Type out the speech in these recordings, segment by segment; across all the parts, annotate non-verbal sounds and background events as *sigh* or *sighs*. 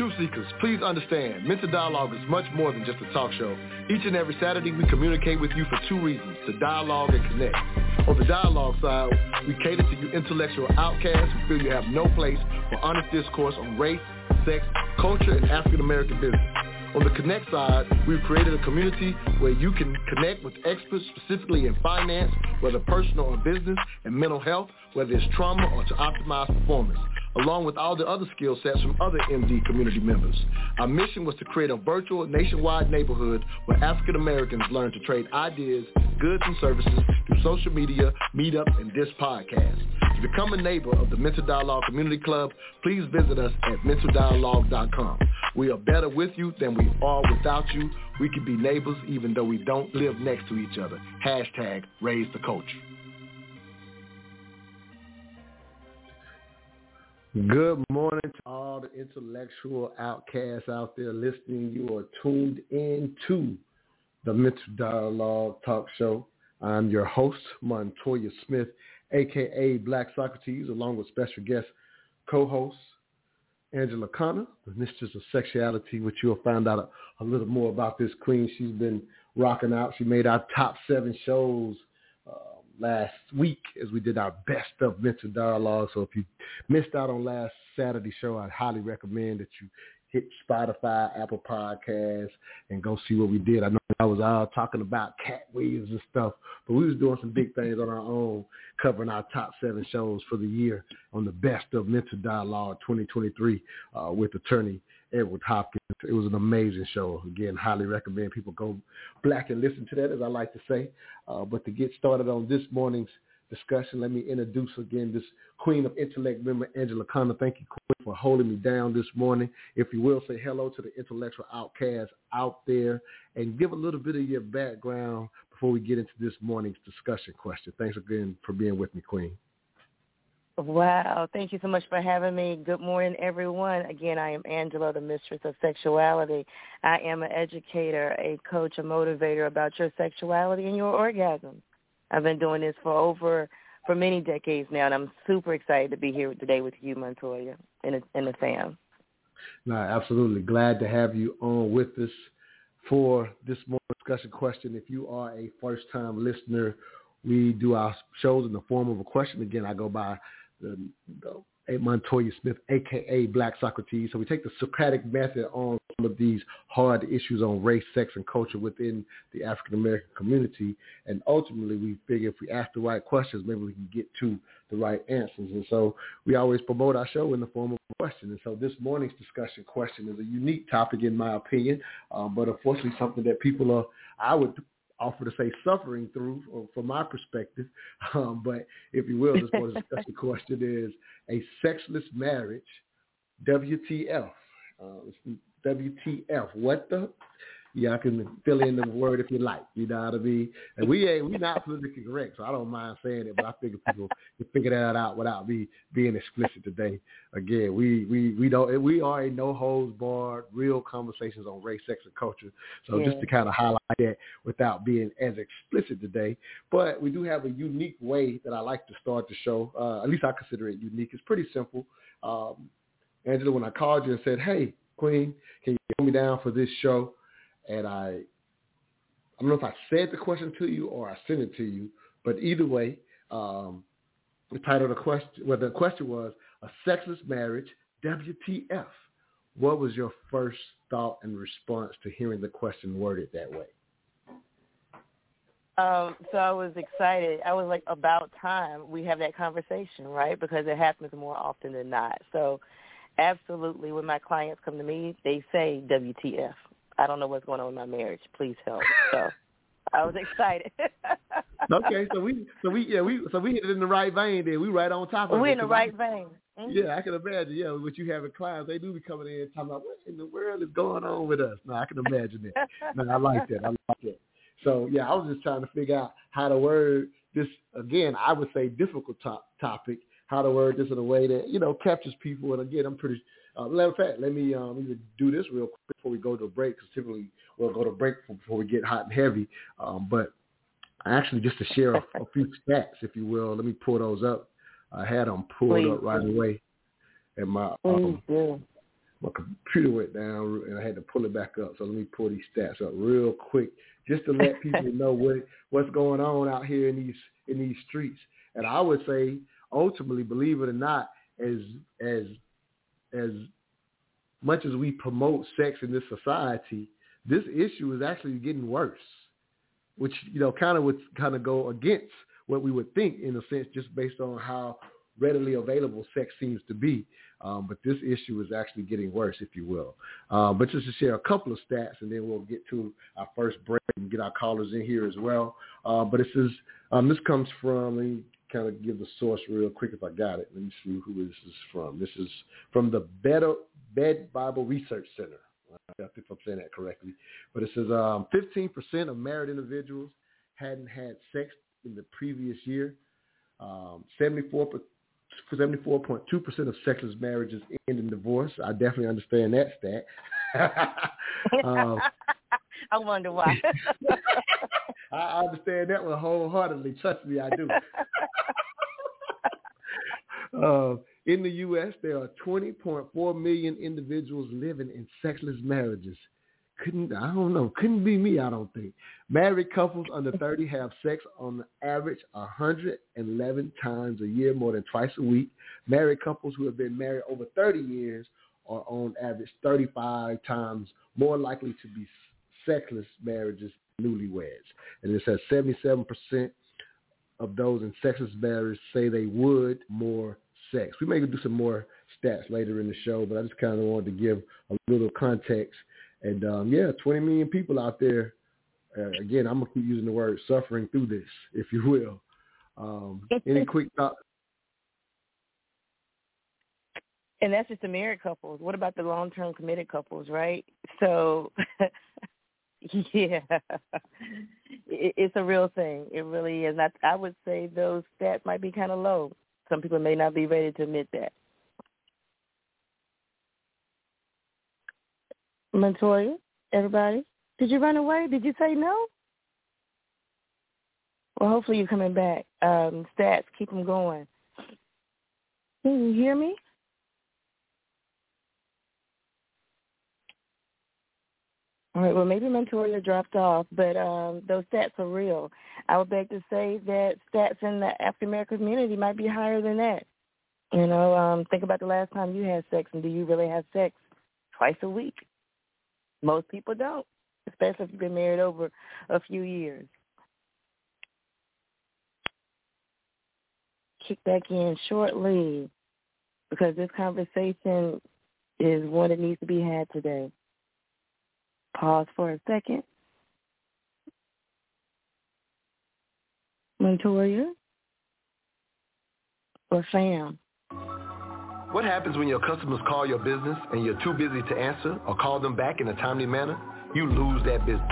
Truth seekers, please understand, Mental Dialogue is much more than just a talk show. Each and every Saturday, we communicate with you for two reasons, to dialogue and connect. On the dialogue side, we cater to you intellectual outcasts who feel you have no place for honest discourse on race, sex, culture, and African American business. On the Connect side, we've created a community where you can connect with experts specifically in finance, whether personal or business, and mental health, whether it's trauma or to optimize performance along with all the other skill sets from other MD community members. Our mission was to create a virtual nationwide neighborhood where African Americans learn to trade ideas, goods, and services through social media, meetups, and this podcast. To become a neighbor of the Mental Dialogue Community Club, please visit us at mentaldialogue.com. We are better with you than we are without you. We can be neighbors even though we don't live next to each other. Hashtag raise the culture. Good morning to all the intellectual outcasts out there listening. You are tuned in to the Mental Dialogue Talk Show. I'm your host, Montoya Smith, aka Black Socrates, along with special guest co-host Angela Conner, the Mistress of Sexuality, which you'll find out a, a little more about this queen. She's been rocking out. She made our top seven shows last week as we did our best of mental dialogue. So if you missed out on last Saturday show, I'd highly recommend that you hit Spotify, Apple Podcasts, and go see what we did. I know I was all talking about Katt Williams and stuff, but we was doing some big things on our own, covering our top seven shows for the year on the best of Mental Dialogue 2023 uh, with attorney Edward Hopkins. It was an amazing show. Again, highly recommend people go black and listen to that, as I like to say. Uh, but to get started on this morning's discussion, let me introduce again this Queen of Intellect member, Angela Conner. Thank you, Queen, for holding me down this morning. If you will, say hello to the intellectual outcasts out there and give a little bit of your background before we get into this morning's discussion question. Thanks again for being with me, Queen. Wow. Thank you so much for having me. Good morning, everyone. Again, I am Angela, the mistress of sexuality. I am an educator, a coach, a motivator about your sexuality and your orgasm. I've been doing this for over, for many decades now, and I'm super excited to be here today with you, Montoya, and, the fam. No, absolutely. Glad to have you on with us for this morning discussion question. If you are a first-time listener, we do our shows in the form of a question. Again, I go by the Montoya Smith, aka Black Socrates. So we take the Socratic method on some of these hard issues on race, sex, and culture within the African American community, and ultimately we figure if we ask the right questions, maybe we can get to the right answers. And so we always promote our show in the form of a question. And so this morning's discussion question is a unique topic in my opinion, um, but unfortunately something that people are, I would offer to say suffering through from my perspective. *laughs* Um, but if you will, this morning's discussion question is a sexless marriage, WTF. Uh, WTF. What the? Yeah, I can fill in the word if you like. You know what I mean? And we ain't we not politically correct, so I don't mind saying it, but I figure people can figure that out without me being explicit today. Again, we we we don't we are a no holds barred, real conversations on race, sex, and culture. So yeah. just to kind of highlight that without being as explicit today, but we do have a unique way that I like to start the show. Uh, at least I consider it unique. It's pretty simple. Um, Angela, when I called you and said, "Hey, Queen, can you hold me down for this show?" And I I don't know if I said the question to you or I sent it to you, but either way, um, the title of the question, well, the question was a sexless marriage, WTF. What was your first thought and response to hearing the question worded that way? Um, so I was excited. I was like, about time we have that conversation, right? Because it happens more often than not. So absolutely, when my clients come to me, they say WTF. I don't know what's going on in my marriage. Please help. So I was excited. *laughs* okay, so we so we yeah we so we hit it in the right vein there. We right on top of it. We're in the right I, vein. Mm-hmm. Yeah, I can imagine. Yeah, what you having clients, they do be coming in and talking about what in the world is going on with us. No, I can imagine that. *laughs* no, I like that. I like that. So So yeah, I was just trying to figure out how to word this again. I would say difficult top, topic. How to word this in a way that you know captures people. And again, I'm pretty. Uh, matter of fact, let me um, even do this real quick before we go to a break, because typically we'll go to break before we get hot and heavy. Um, but actually, just to share a, a, few *laughs* stats, if you will, let me pull those up. I had them pulled Please. up right away, and my um, my computer went down and I had to pull it back up. So let me pull these stats up real quick just to let people *laughs* know what what's going on out here in these in these streets. And I would say ultimately, believe it or not, as as as much as we promote sex in this society, this issue is actually getting worse. Which, you know, kind of would kind of go against what we would think in a sense just based on how readily available sex seems to be. Um, but this issue is actually getting worse, if you will. Um, but just to share a couple of stats, and then we'll get to our first break and get our callers in here as well. Uh, but this is um, this comes from. Kind of give the source real quick if I got it. Let me see who this is from. This is from the Better Bed Bible Research Center. I think I'm saying that correctly. But it says um, 15% of married individuals hadn't had sex in the previous year. Um, 74 74.2% of sexless marriages end in divorce. I definitely understand that stat. *laughs* um, *laughs* I wonder why. *laughs* I understand that one wholeheartedly. Trust me, I do. Uh, in the U.S., there are 20.4 million individuals living in sexless marriages couldn't I don't know couldn't be me I don't think. Married couples under 30 have sex on average 111 times a year, more than twice a week. Married couples who have been married over 30 years are on average 35 times more likely to be sexless marriages newlyweds. And it says 77% of those in sexless marriages say they would more sex. We may do some more stats later in the show, but I just kind of wanted to give a little context and um, yeah, 20 million people out there. Uh, again, I'm gonna keep using the word suffering through this, if you will. Um, any quick thoughts? And that's just the married couples. What about the long-term committed couples, right? So, *laughs* *laughs* yeah, it's a real thing. It really is. I, I would say those stats might be kind of low. Some people may not be ready to admit that. Montoya, everybody. Did you run away? Did you say no? Well, hopefully you're coming back. Um, stats, keep them going. Can you hear me? All right, well, maybe Montoya dropped off, but um, those stats are real. I would beg to say that stats in the African American community might be higher than that. You know, um, think about the last time you had sex, and do you really have sex twice a week? Most people don't, especially if you've been married over a few years. Kick back in shortly because this conversation is one that needs to be had today. Pause for a second. Montoya or Sam? What happens when your customers call your business and you're too busy to answer or call them back in a timely manner? You lose that business.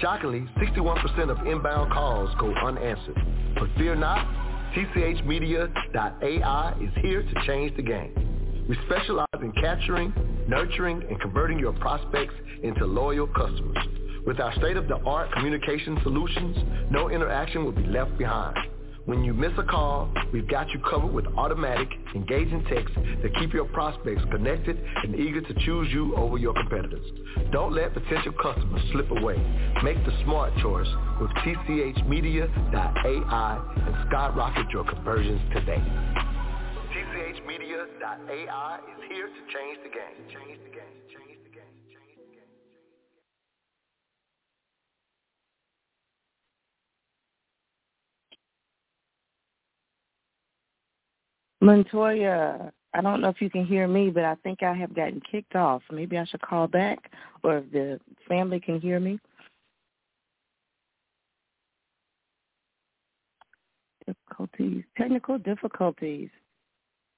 Shockingly, 61% of inbound calls go unanswered. But fear not, tchmedia.ai is here to change the game. We specialize in capturing, nurturing, and converting your prospects into loyal customers. With our state-of-the-art communication solutions, no interaction will be left behind. When you miss a call, we've got you covered with automatic, engaging texts that keep your prospects connected and eager to choose you over your competitors. Don't let potential customers slip away. Make the smart choice with tchmedia.ai and skyrocket your conversions today. tchmedia.ai is here to change the game. Change the game. Montoya, I don't know if you can hear me, but I think I have gotten kicked off. Maybe I should call back, or if the family can hear me. Difficulties, technical difficulties.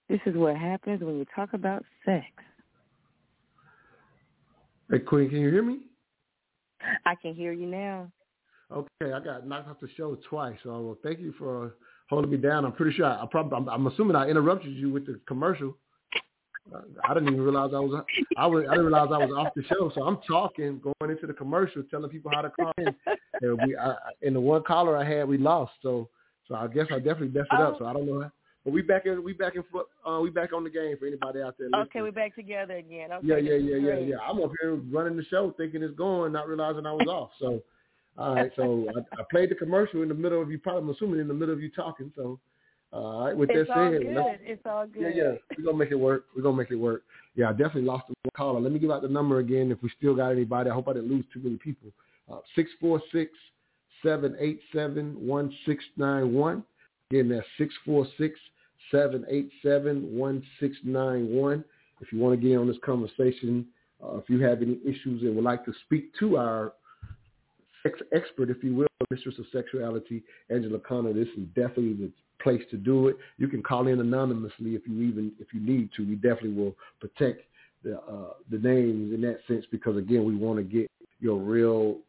This is what happens when you talk about sex. Hey, Queen, can you hear me? I can hear you now. Okay, I got knocked off the show twice. So well, thank you for holding me down. I'm pretty sure I, I probably I'm, I'm, assuming I interrupted you with the commercial. I didn't even realize I was I was I didn't realize I was off the show. So I'm talking, going into the commercial, telling people how to call in. And we I, and the one caller I had, we lost. So so I guess I definitely messed it up. Oh. So I don't know. How, but we back in we back in uh, we back on the game for anybody out there. Listening. Okay, we back together again. Okay, yeah, yeah, yeah, yeah, yeah. I'm up here running the show, thinking it's going, not realizing I was off. So. All right, so *laughs* I, I, played the commercial in the middle of you. Probably, I'm assuming in the middle of you talking. So, all right. With it's that all said, good. it's all good. Yeah, yeah. We're gonna make it work. We're gonna make it work. Yeah, I definitely lost the caller. Let me give out the number again. If we still got anybody, I hope I didn't lose too many people. Uh, six four six seven eight seven one six nine one. Again, that's six four six seven eight seven one six nine one. If you want to get on this conversation, uh, if you have any issues and would like to speak to our sex expert, if you will, mistress of sexuality, Angela Conner, this is definitely the place to do it. You can call in anonymously if you even if you need to. We definitely will protect the uh, the names in that sense because again, we want to get your real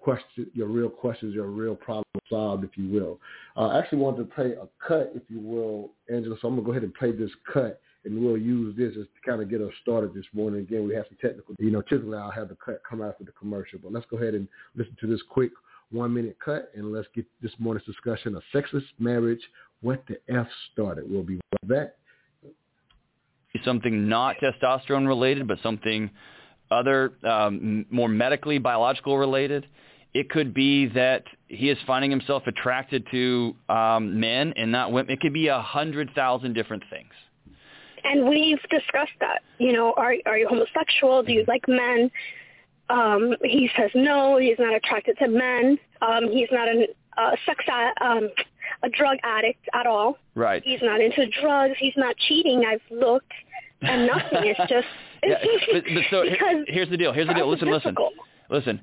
question, your real questions, your real problem solved, if you will. Uh, I actually wanted to play a cut, if you will, Angela. So I'm gonna go ahead and play this cut, and we'll use this as to kind of get us started this morning. Again, we have some technical. You know, typically I'll have the cut come after the commercial, but let's go ahead and listen to this quick one minute cut, and let's get this morning's discussion of sexless marriage. What the F started. We'll be right back. Something not testosterone related, but something other, um, more medically biological related. It could be that he is finding himself attracted to um, men and not women. It could be a hundred thousand different things. And we've discussed that. You know, are are you homosexual? Do you like men? Um, he says no, he's not attracted to men. Um, he's not a uh, sex a, um, a drug addict at all. Right. He's not into drugs. He's not cheating. I've looked, and nothing. It's just *laughs* yeah, but, but so *laughs* here, here's the deal. Here's the deal. Listen, listen, listen.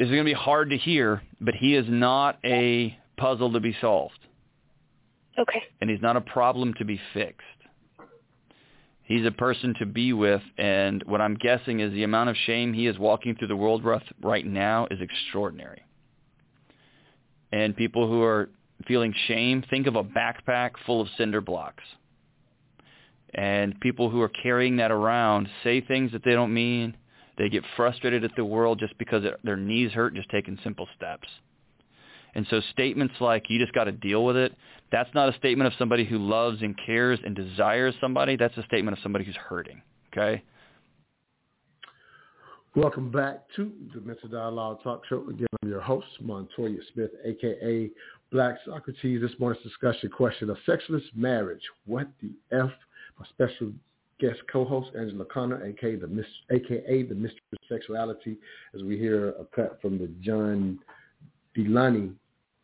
This is going to be hard to hear, but he is not a puzzle to be solved. Okay. And he's not a problem to be fixed. He's a person to be with, and what I'm guessing is the amount of shame he is walking through the world with right now is extraordinary. And people who are feeling shame, think of a backpack full of cinder blocks. And people who are carrying that around say things that they don't mean. They get frustrated at the world just because their knees hurt just taking simple steps. And so statements like, you just got to deal with it, that's not a statement of somebody who loves and cares and desires somebody. That's a statement of somebody who's hurting. Okay? Welcome back to the Mental Dialogue Talk Show. Again, I'm your host, Montoya Smith, a.k.a. Black Socrates. This morning's discussion question of sexless marriage. What the F? My special guest co-host, Angela Conner, aka the, AKA the Mistress of Sexuality, as we hear a cut from the John Delony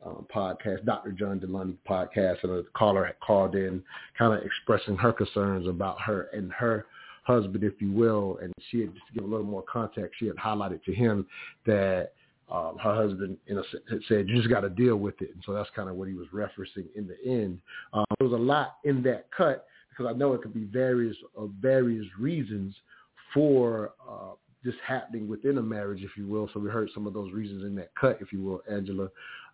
um, podcast, Dr. John Delony podcast, and a caller had called in kind of expressing her concerns about her and her husband, if you will. And she had, just to give a little more context, she had highlighted to him that um, her husband you know, said, you just got to deal with it. And so that's kind of what he was referencing in the end. Um, there was a lot in that cut because I know it could be various uh, various reasons for uh, this happening within a marriage, if you will. So we heard some of those reasons in that cut, if you will, Angela.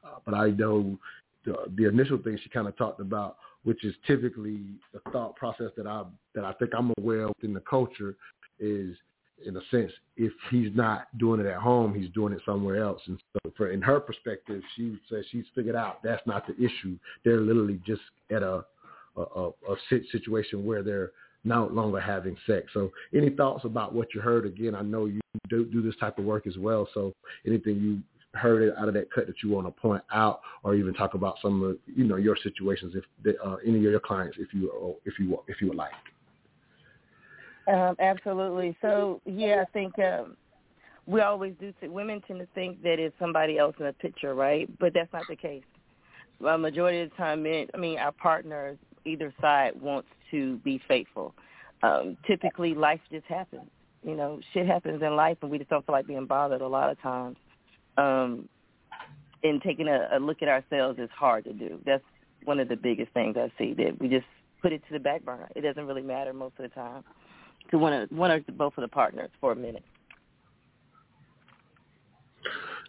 Uh, but I know the, the initial thing she kind of talked about, which is typically the thought process that I that I think I'm aware of within the culture, is in a sense, if he's not doing it at home, he's doing it somewhere else. And so, for in her perspective, she says she's figured out that's not the issue. They're literally just at a a, a, situation where they're no longer having sex. So any thoughts about what you heard? Again, I know you do, do this type of work as well. So anything you heard out of that cut that you want to point out or even talk about some of, you know, your situations, if they, uh, any of your clients, if you, if you, if you would like. Um, absolutely. So yeah, I think um, we always do. Women tend to think that it's somebody else in the picture, right? But that's not the case. A majority of the time, men, I mean, our partners, either side wants to be faithful. Um, typically, life just happens. You know, shit happens in life, and we just don't feel like being bothered a lot of times. Um, and taking a, a look at ourselves is hard to do. That's one of the biggest things I see that we just put it to the back burner. It doesn't really matter most of the time to one of one or both of the partners for a minute.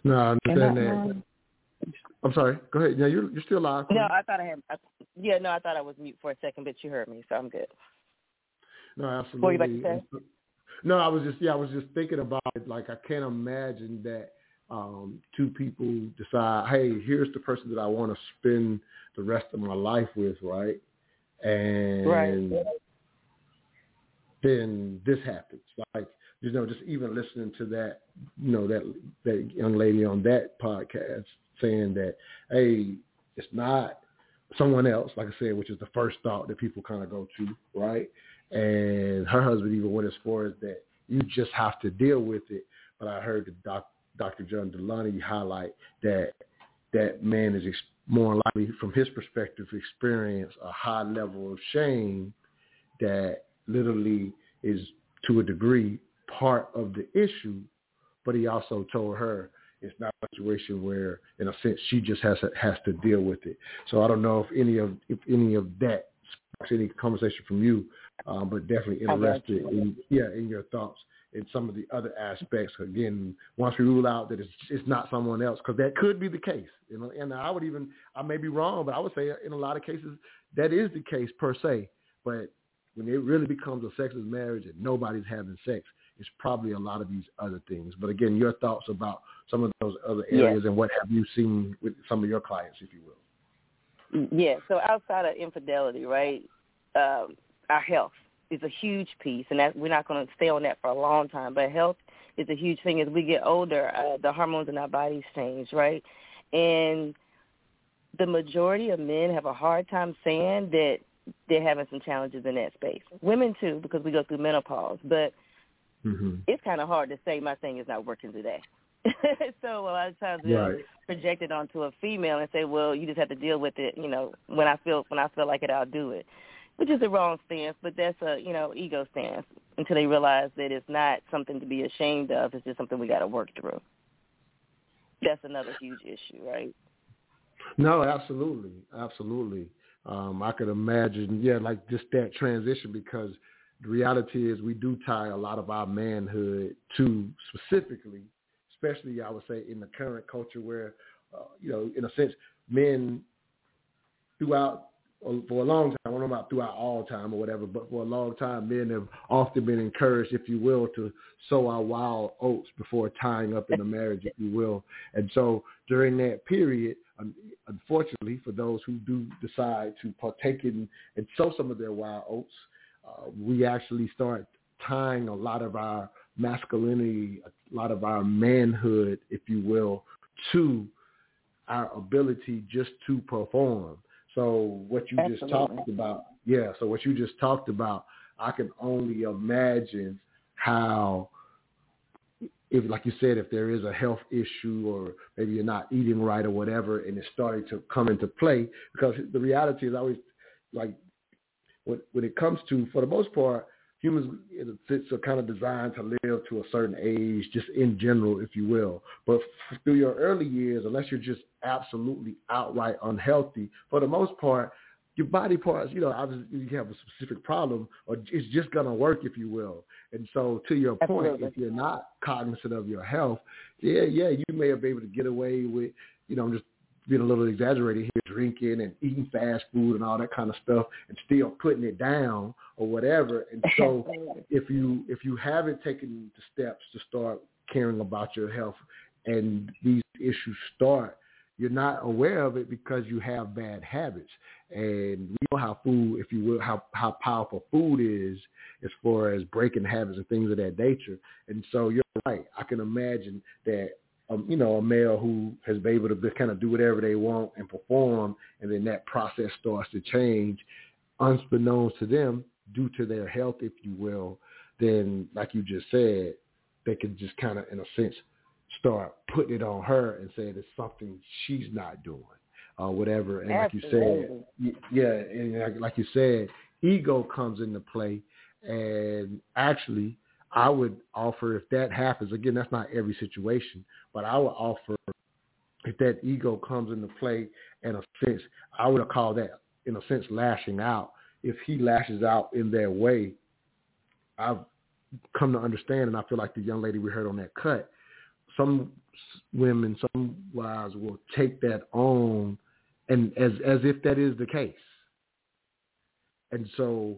No, I understand that. I'm sorry. Go ahead. Yeah, you're you're still live. No, I thought I had. I, yeah, no, I thought I was mute for a second, but you heard me, so I'm good. No, absolutely. What were you about to say? No, I was just yeah, I was just thinking about it. Like I can't imagine that um, two people decide, hey, here's the person that I want to spend the rest of my life with, right? And right. then this happens. Like you know, just even listening to that, you know, that that young lady on that podcast saying that, hey, it's not someone else, like I said, which is the first thought that people kind of go to, right? And her husband even went as far as that you just have to deal with it. But I heard the doc, Dr. John Delony highlight that that man is ex- more likely, from his perspective, experience a high level of shame that literally is, to a degree, part of the issue. But he also told her it's not a situation where, in a sense, she just has to, has to deal with it. So I don't know if any of if any of that sparks any conversation from you, um, but definitely interested in yeah in your thoughts in some of the other aspects. Again, once we rule out that it's it's not someone else, because that could be the case. You know, and I would even I may be wrong, but I would say in a lot of cases that is the case per se. But when it really becomes a sexless marriage and nobody's having sex, it's probably a lot of these other things. But again, your thoughts about some of those other areas yeah. and what have you seen with some of your clients, if you will. Yeah. So outside of infidelity, right? Um, our health is a huge piece, and that we're not going to stay on that for a long time. But health is a huge thing. As we get older, uh, the hormones in our bodies change, right? And the majority of men have a hard time saying that they're having some challenges in that space. Women too, because we go through menopause. But mm-hmm. it's kind of hard to say my thing is not working today. *laughs* so a lot of times we right. project it onto a female and say, "Well, you just have to deal with it." You know, when I feel when I feel like it, I'll do it, which is the wrong stance. But that's a you know ego stance until they realize that it's not something to be ashamed of. It's just something we got to work through. That's another huge issue, right? No, absolutely, absolutely. Um, I could imagine, yeah, like just that transition because the reality is we do tie a lot of our manhood to specifically, especially I would say in the current culture where, uh, you know, in a sense, men throughout for a long time, I don't know about throughout all time or whatever, but for a long time, men have often been encouraged, if you will, to sow our wild oats before tying up in a marriage, if you will. And so during that period, unfortunately, for those who do decide to partake in and sow some of their wild oats, uh, we actually start tying a lot of our masculinity, a lot of our manhood, if you will, to our ability just to perform. So what you Absolutely. just talked about, yeah. So what you just talked about, I can only imagine how if, like you said, if there is a health issue or maybe you're not eating right or whatever, and it's starting to come into play, because the reality is always like when, when it comes to, for the most part, humans it's are kind of designed to live to a certain age, just in general, if you will. But through your early years, unless you're just absolutely outright unhealthy, for the most part, your body parts, you know, obviously you have a specific problem, or it's just gonna work, if you will. And so, to your point, Absolutely. if you're not cognizant of your health, yeah, yeah, you may have been able to get away with, you know, just being a little exaggerated here, drinking and eating fast food and all that kind of stuff, and still putting it down or whatever. And *laughs* so, if you if you haven't taken the steps to start caring about your health, and these issues start, you're not aware of it because you have bad habits. And we know how food, if you will, how, how powerful food is as far as breaking habits and things of that nature. And so you're right. I can imagine that, um, you know, a male who has been able to kind of do whatever they want and perform, and then that process starts to change, unbeknownst to them, due to their health, if you will, then, like you just said, they can just kind of, in a sense, start putting it on her and saying it's something she's not doing or whatever. And like you said, yeah, and like, like you said, ego comes into play. And actually, I would offer if that happens, again, that's not every situation, but I would offer if that ego comes into play in a sense, I would call that in a sense lashing out. If he lashes out in that way, I've come to understand, and I feel like the young lady we heard on that cut, some women, some wives will take that on, and as as if that is the case. And so,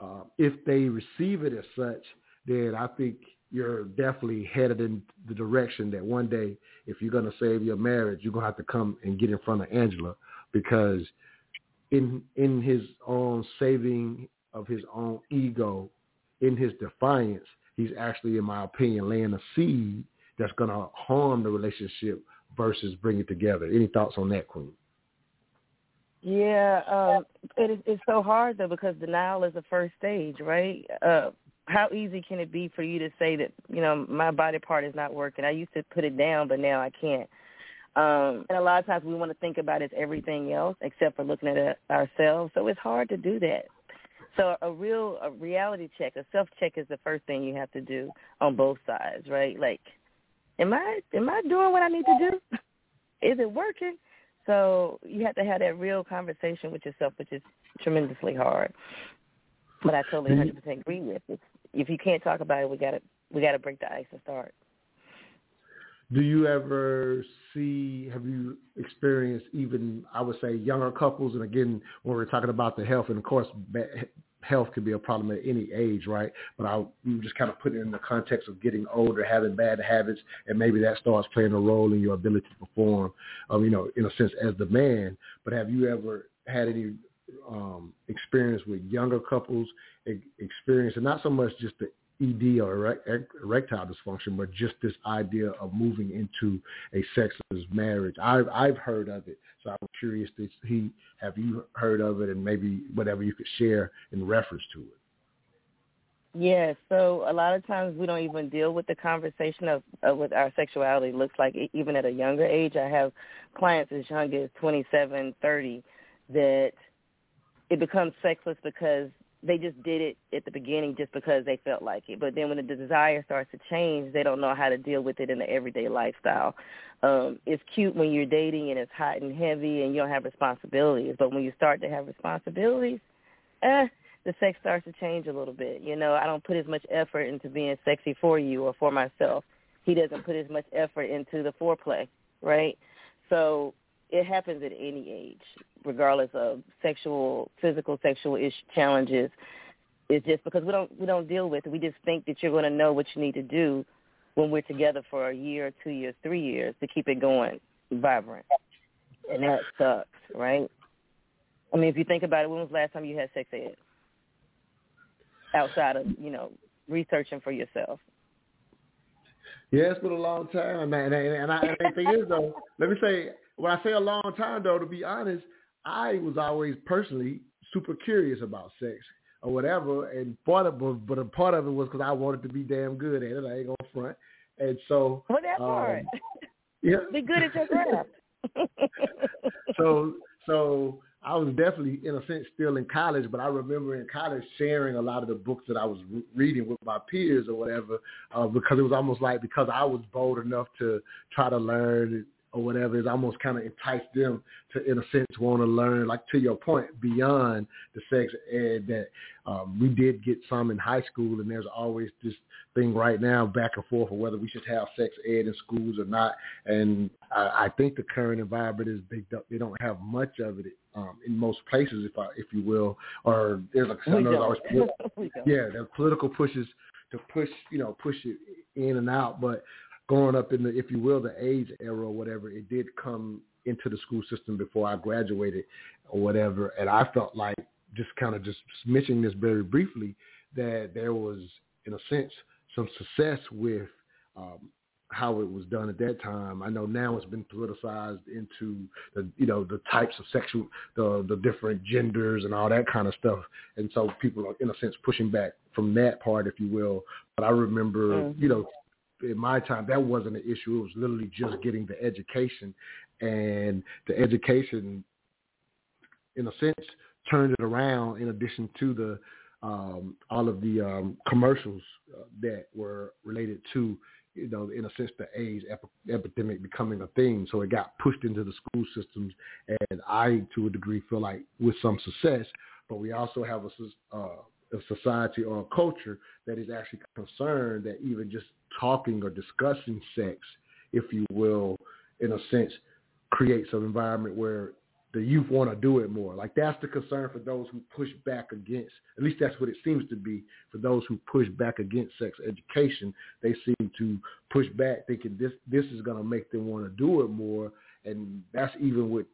uh, if they receive it as such, then I think you're definitely headed in the direction that one day, if you're going to save your marriage, you're going to have to come and get in front of Angela because in in his own saving of his own ego, in his defiance, he's actually, in my opinion, laying a seed that's going to harm the relationship versus bring it together. Any thoughts on that, Queen? Yeah, um, it it's so hard though because denial is the first stage, right? Uh, how easy can it be for you to say that you know my body part is not working? I used to put it down, but now I can't. Um, and a lot of times we want to think about it as everything else except for looking at it ourselves. So it's hard to do that. So a real a reality check, a self check is the first thing you have to do on both sides, right? Like, am I am I doing what I need to do? *laughs* is it working? So you have to have that real conversation with yourself, which is tremendously hard. But I totally 100% agree with. It's, if you can't talk about it, we got to we got to break the ice and start. Do you ever see? Have you experienced even I would say younger couples? And again, when we're talking about the health, and of course, health could be a problem at any age, right? But I am just kind of put it in the context of getting older, having bad habits, and maybe that starts playing a role in your ability to perform, um, you know, in a sense as the man. But have you ever had any um, experience with younger couples experience, and not so much just the ED or erectile dysfunction, but just this idea of moving into a sexless marriage. I've I've heard of it, so I'm curious to he have you heard of it, and maybe whatever you could share in reference to it. Yeah, so a lot of times we don't even deal with the conversation of, of what our sexuality looks like. Even at a younger age, I have clients as young as 27, 30 that it becomes sexless because they just did it at the beginning just because they felt like it. But then when the desire starts to change, they don't know how to deal with it in the everyday lifestyle. Um, it's cute when you're dating and it's hot and heavy and you don't have responsibilities. But when you start to have responsibilities, eh, the sex starts to change a little bit. You know, I don't put as much effort into being sexy for you or for myself. He doesn't put as much effort into the foreplay, right? So it happens at any age, regardless of sexual, physical, sexual ish challenges. It's just because we don't we don't deal with it. We just think that you're going to know what you need to do when we're together for a year, two years, three years to keep it going vibrant, and that sucks, right? I mean, if you think about it, when was the last time you had sex ed outside of you know researching for yourself? Yeah, it's been a long time, man. And, and, I, and the thing is, though, let me say, when I say a long time though, to be honest, I was always personally super curious about sex or whatever, and part of but, but a part of it was because I wanted to be damn good at it. I ain't gonna front, and so. Well, that part. Um, *laughs* yeah. be good at your craft. *laughs* *laughs* so so I was definitely in a sense still in college, but I remember in college sharing a lot of the books that I was re- reading with my peers or whatever, uh, because it was almost like because I was bold enough to try to learn or whatever is almost kind of entice them to, in a sense, want to learn, like to your point, beyond the sex ed that um, we did get some in high school, and there's always this thing right now back and forth of whether we should have sex ed in schools or not. And I, I think the current environment is big. They don't have much of it um, in most places, if I, if you will, or there's a there's always, *laughs* yeah, there's political pushes to push, you know, push it in and out, but growing up in the, if you will, the AIDS era or whatever, it did come into the school system before I graduated or whatever. And I felt like just kind of just mentioning this very briefly that there was, in a sense, some success with um, how it was done at that time. I know now it's been politicized into the you know the types of sexual the the different genders and all that kind of stuff, and so people are in a sense pushing back from that part, if you will. But I remember mm-hmm. you know in my time, that wasn't an issue. It was literally just getting the education, and the education, in a sense, turned it around. In addition to the um, all of the um, commercials uh, that were related to, you know, in a sense, the AIDS ep- epidemic becoming a thing. So it got pushed into the school systems, and I, to a degree, feel like with some success. But we also have a uh, a society or a culture that is actually concerned that even just talking or discussing sex if you will, in a sense, creates an environment where the youth want to do it more. Like that's the concern for those who push back against. At least that's what it seems to be for those who push back against sex education. They seem to push back, thinking this this is going to make them want to do it more, and that's even with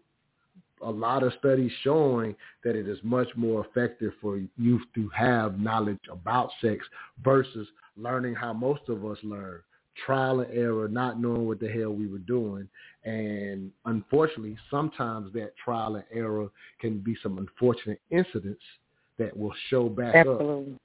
a lot of studies showing that it is much more effective for youth to have knowledge about sex versus learning how most of us learn trial and error, not knowing what the hell we were doing. And unfortunately, sometimes that trial and error can be some unfortunate incidents that will show back Absolutely. up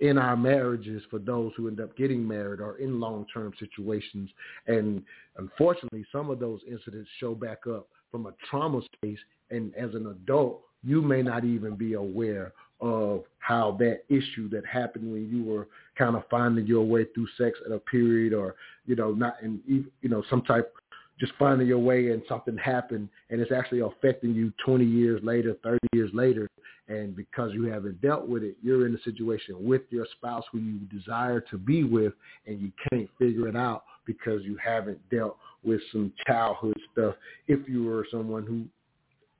in our marriages for those who end up getting married or in long-term situations. And unfortunately, some of those incidents show back up from a trauma space. And as an adult, you may not even be aware of how that issue that happened when you were kind of finding your way through sex at a period or, you know, not in, you know, some type, just finding your way and something happened and it's actually affecting you 20 years later, 30 years later. And because you haven't dealt with it, you're in a situation with your spouse who you desire to be with and you can't figure it out because you haven't dealt with some childhood stuff. If you were someone who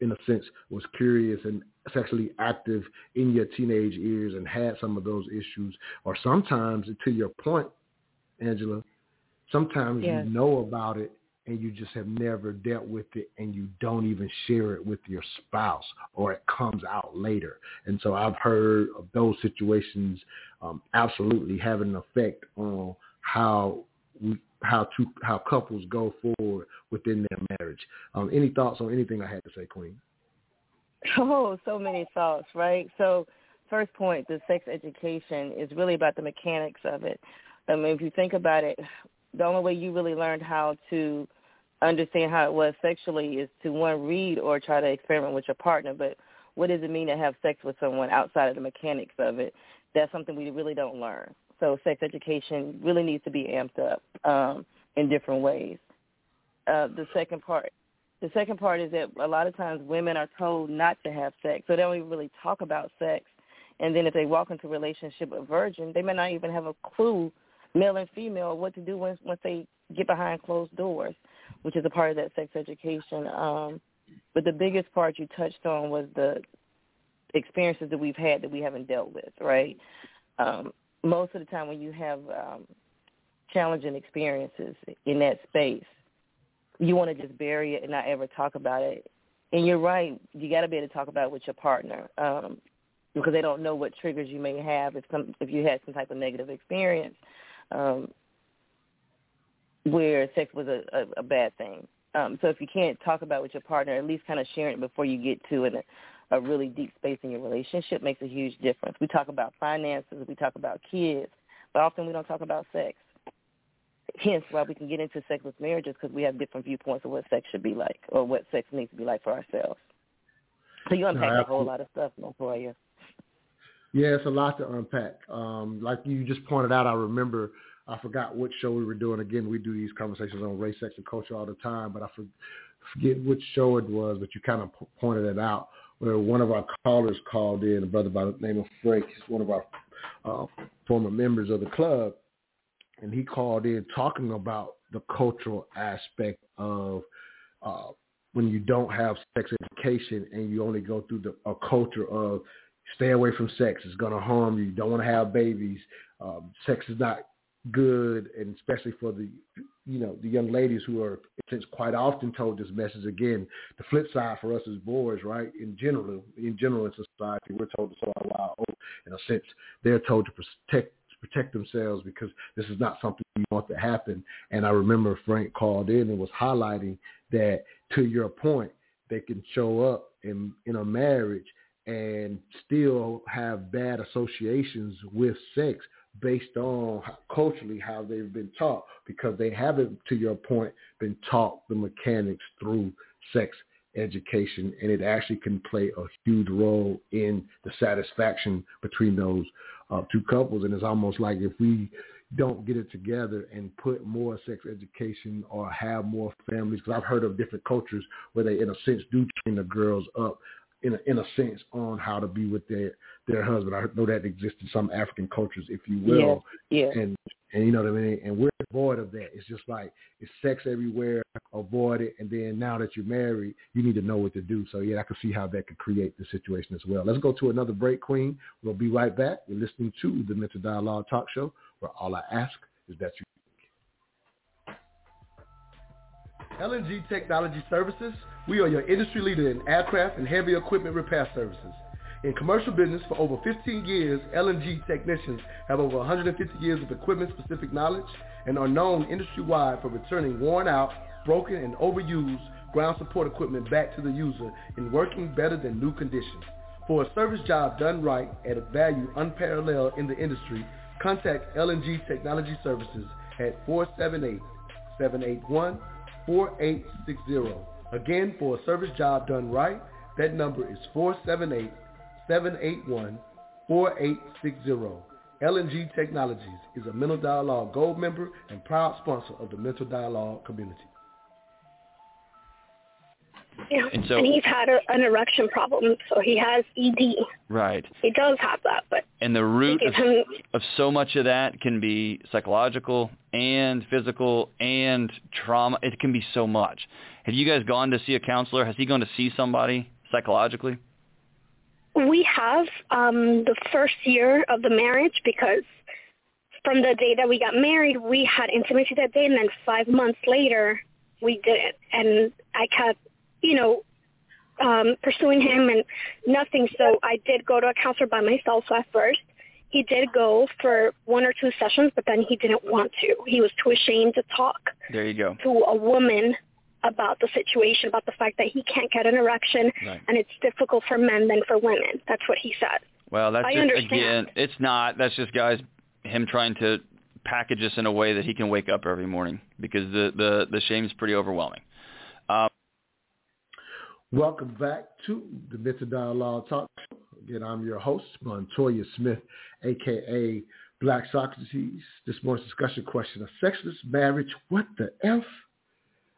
in a sense, was curious and sexually active in your teenage years and had some of those issues. Or sometimes, to your point, Angela, sometimes yes. you know about it and you just have never dealt with it and you don't even share it with your spouse or it comes out later. And so I've heard of those situations um, absolutely having an effect on how we how two how couples go forward within their marriage. Um, any thoughts on anything I had to say, Queen? Oh, so many thoughts, right? So first point, the sex education is really about the mechanics of it. I mean, if you think about it, the only way you really learned how to understand how it was sexually is to one read or try to experiment with your partner. But what does it mean to have sex with someone outside of the mechanics of it? That's something we really don't learn. So sex education really needs to be amped up um, in different ways. Uh, the second part, the second part is that a lot of times women are told not to have sex, so they don't even really talk about sex. And then if they walk into a relationship with a virgin, they may not even have a clue, male and female, what to do once once they get behind closed doors, which is a part of that sex education. Um, but the biggest part you touched on was the experiences that we've had that we haven't dealt with, right? Um, most of the time when you have um, challenging experiences in that space, you want to just bury it and not ever talk about it. And you're right, you got to be able to talk about it with your partner um, because they don't know what triggers you may have if some if you had some type of negative experience um, where sex was a, a, a bad thing. Um, so if you can't talk about it with your partner, at least kind of sharing it before you get to an, a really deep space in your relationship makes a huge difference. We talk about finances, we talk about kids, but often we don't talk about sex. Hence why we can get into sexless marriages because we have different viewpoints of what sex should be like or what sex needs to be like for ourselves. So you unpack no, a whole lot of stuff, Montoya. Yeah, it's a lot to unpack. Um, like you just pointed out, I remember I forgot which show we were doing. Again, we do these conversations on race, sex, and culture all the time, but I forget which show it was. But you kind of pointed it out where one of our callers called in, a brother by the name of Frank, he's one of our uh, former members of the club, and he called in talking about the cultural aspect of uh, when you don't have sex education and you only go through the, a culture of stay away from sex. It's going to harm you. You don't want to have babies. Um, sex is not good, and especially for the you know the young ladies who are since quite often told this message again. The flip side for us as boys, right? In general, in general in society, we're told to sow our wild oats. In a sense, they're told to protect protect themselves because this is not something you want to happen. And I remember Frank called in and was highlighting that to your point, they can show up in in a marriage and still have bad associations with sex based on culturally how they've been taught because they haven't, to your point, been taught the mechanics through sex education and it actually can play a huge role in the satisfaction between those uh, two couples. And it's almost like if we don't get it together and put more sex education or have more families because I've heard of different cultures where they in a sense do train the girls up in a, in a sense on how to be with their their husband. I know that exists in some African cultures, if you will. Yeah, yeah. And And you know what I mean? And we're void of that. It's just like it's sex everywhere, avoid it, and then now that you're married, you need to know what to do. So yeah, I can see how that could create the situation as well. Let's go to another break, Queen. We'll be right back. You're listening to the Mental Dialogue Talk Show, where all I ask is that you LNG Technology Services, we are your industry leader in aircraft and heavy equipment repair services. In commercial business for over 15 years, LNG technicians have over 150 years of equipment-specific knowledge and are known industry-wide for returning worn out, broken, and overused ground support equipment back to the user in working better than new conditions. For a service job done right at a value unparalleled in the industry, contact LNG Technology Services at 478-781 4860. Again, for a service job done right, that number is 478-781-4860. LNG Technologies is a Mental Dialogue Gold member and proud sponsor of the Mental Dialogue community. Yeah, and, so, and he's had a, an erection problem, so he has ED. Right. He does have that, but and the root of, him, of so much of that can be psychological and physical and trauma. It can be so much. Have you guys gone to see a counselor? Has he gone to see somebody psychologically? We have um, the first year of the marriage because from the day that we got married, we had intimacy that day, and then five months later, we didn't. And I kept you know, um, pursuing him and nothing. So I did go to a counselor by myself at first. He did go for one or two sessions, but then he didn't want to. He was too ashamed to talk. There you go. To a woman about the situation, about the fact that he can't get an erection, right. and it's difficult for men than for women. That's what he said. Well, that's I just, understand. again, it's not. That's just guys, him trying to package this in a way that he can wake up every morning because the the the shame is pretty overwhelming. Um, Welcome back to the Mental Dialogue Talk Show. Again, I'm your host, Montoya Smith, a.k.a. Black Socrates. This morning's discussion question, a sexless marriage, what the F?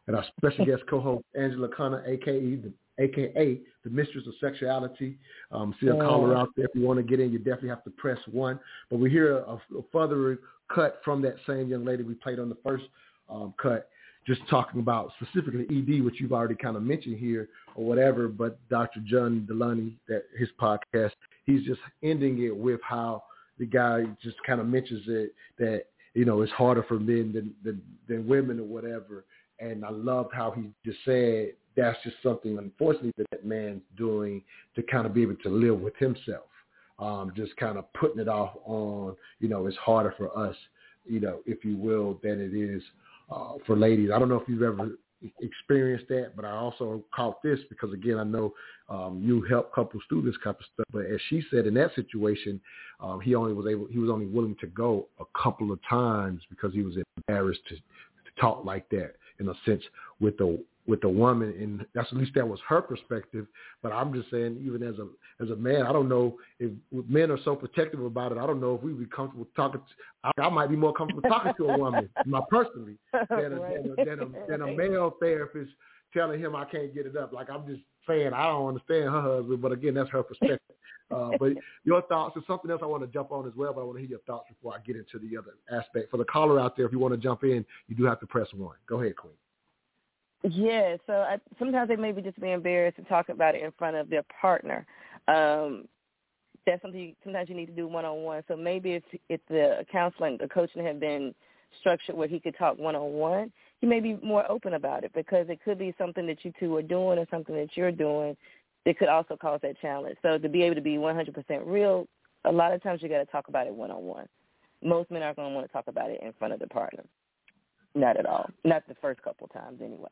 And our special guest co-host, Angela Conner, a.k.a. the, AKA the Mistress of Sexuality. Um, see a caller out there. If you want to get in, you definitely have to press one. But we hear a, a further cut from that same young lady we played on the first um, cut just talking about specifically ED, which you've already kind of mentioned here or whatever, but Dr. John Delony, that his podcast, he's just ending it with how the guy just kind of mentions it that, you know, it's harder for men than, than, than women or whatever. And I loved how he just said that's just something, unfortunately, that that man's doing to kind of be able to live with himself. Um, just kind of putting it off on, you know, it's harder for us, you know, if you will, than it is uh, for ladies. I don't know if you've ever experienced that, but I also caught this because again, I know um, you help couples through this type of stuff. But as she said, in that situation, um, he only was able, he was only willing to go a couple of times because he was embarrassed to, to talk like that in a sense with the with the woman, and that's at least that was her perspective. But I'm just saying, even as a as a man, I don't know if men are so protective about it. I don't know if we'd be comfortable talking. To, I, I might be more comfortable talking to a woman, *laughs* my personally, than a, right. than, a, than, a, than a *laughs* male therapist telling him I can't get it up. Like I'm just saying, I don't understand her husband, but again, that's her perspective. Uh, *laughs* but your thoughts is something else I want to jump on as well, but I want to hear your thoughts before I get into the other aspect. For the caller out there, if you want to jump in, you do have to press one. Go ahead, Queen. Yeah, so I, sometimes they may be just be embarrassed to talk about it in front of their partner. Um, that's something you, sometimes you need to do one on one. So maybe if if the counseling, the coaching had been structured where he could talk one on one, he may be more open about it because it could be something that you two are doing or something that you're doing that could also cause that challenge. So to be able to be 100% real, a lot of times you got to talk about it one on one. Most men aren't going to want to talk about it in front of the partner. Not at all. Not the first couple times anyway.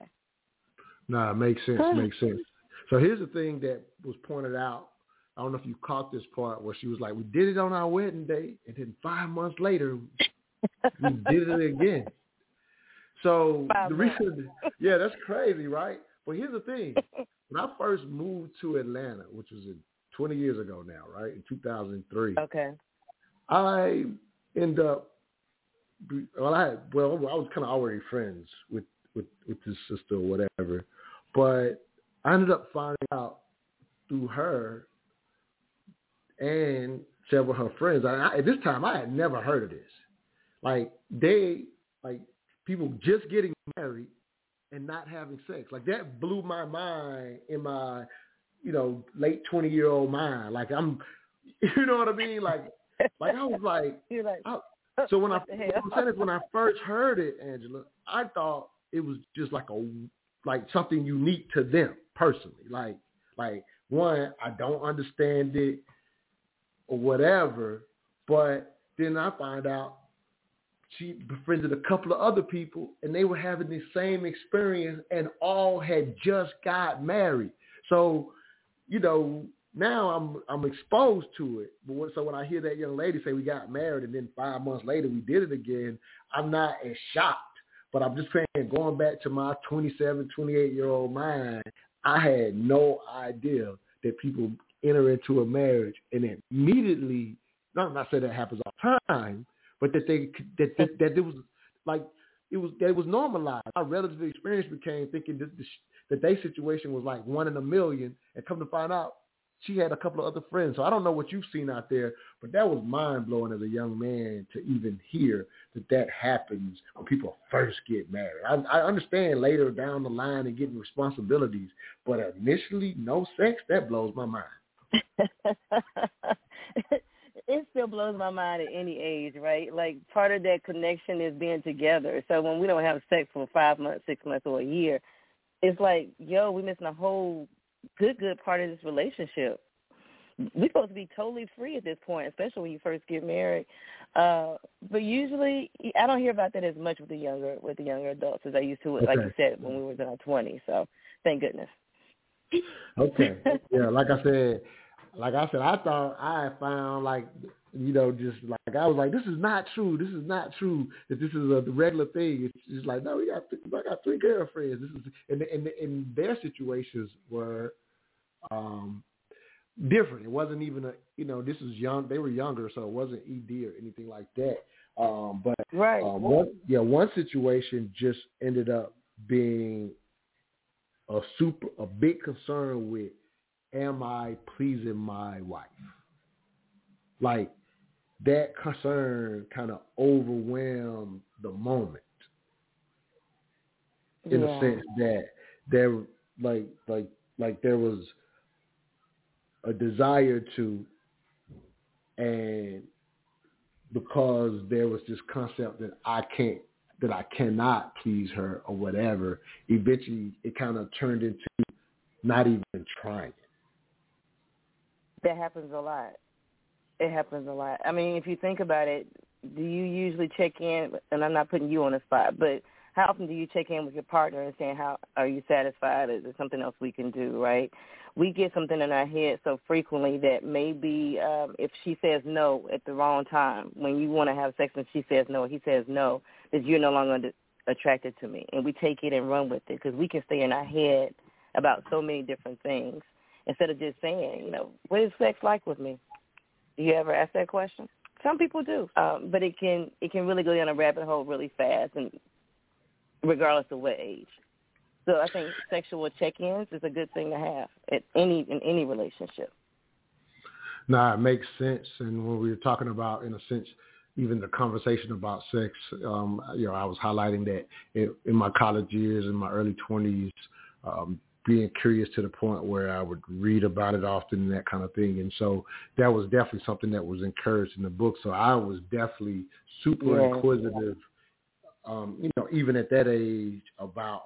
Nah, makes sense. Makes sense. So here's the thing that was pointed out. I don't know if you caught this part where she was like, "We did it on our wedding day, and then five months later, we did it again." So five the reason, yeah, that's crazy, right? But here's the thing: when I first moved to Atlanta, which was in 20 years ago now, right, in 2003. Okay. I end up, well, I well, I was kind of already friends with with with his sister or whatever. But I ended up finding out through her and several of her friends. I, I, at this time, I had never heard of this. like they like people just getting married and not having sex. Like that blew my mind in my, you know, late twenty year old mind. Like I'm, *laughs* you know what I mean? Like, like I was like, *laughs* You're like, I, so when I, *laughs* what the hell? what I'm saying is when I first heard it, Angela, I thought it was just like a, like something unique to them personally. Like, like one, I don't understand it or whatever, but then I find out she befriended a couple of other people and they were having the same experience and all had just got married. So, you know, now I'm I'm exposed to it. But when, so when I hear that young lady say we got married and then five months later we did it again, I'm not as shocked. But I'm just saying, going back to my 27, 28 year old mind, I had no idea that people enter into a marriage and immediately, no, I'm not saying that happens all the time, but that they that that, that it was like it was that it was normalized. Our relative experience became thinking that that their situation was like one in a million, and come to find out, she had a couple of other friends. So I don't know what you've seen out there, but that was mind blowing as a young man to even hear that that happens when people first get married. I, I understand later down the line and getting responsibilities, but initially no sex, that blows my mind. *laughs* it still blows my mind at any age, right? Like part of that connection is being together. So when we don't have sex for five months, six months, or a year, it's like, yo, we're missing a whole good, good part of this relationship. We're supposed to be totally free at this point, especially when you first get married. Uh, but usually, I don't hear about that as much with the younger with the younger adults as I used to, like you said, when we were in our twenties. So, thank goodness. Okay. yeah, like I said, like I said, I thought I found like you know just like I was like, this is not true. This is not true. That this is a regular thing. It's just like no, we got I got three girlfriends. This is and and and their situations were um different. It wasn't even a you know this is young. They were younger, so it wasn't ED or anything like that. Um, but right, um, one yeah, one situation just ended up being a super a big concern with am I pleasing my wife? Like that concern kind of overwhelmed the moment in yeah. a sense that there like like like there was a desire to and because there was this concept that I can't that I cannot please her or whatever, eventually it kind of turned into not even trying. That happens a lot. It happens a lot. I mean, if you think about it, do you usually check in? And I'm not putting you on the spot, but how often do you check in with your partner and saying, "How are you satisfied? Is there something else we can do?" Right? We get something in our head so frequently that maybe um, if she says no at the wrong time, when you want to have sex and she says no, he says no, that you're no longer attracted to me, and we take it and run with it because we can stay in our head about so many different things instead of just saying, you know, what is sex like with me? Do you ever ask that question? Some people do, um, but it can it can really go down a rabbit hole really fast, and regardless of what age. So I think *sighs* sexual check-ins is a good thing to have at any in any relationship. Nah, it makes sense. And when we were talking about, in a sense, even the conversation about sex, um, you know, I was highlighting that in, in my college years, in my early twenties, um, being curious to the point where I would read about it often and that kind of thing. And so that was definitely something that was encouraged in the book. So I was definitely super Yeah. inquisitive, um, you know, even at that age about,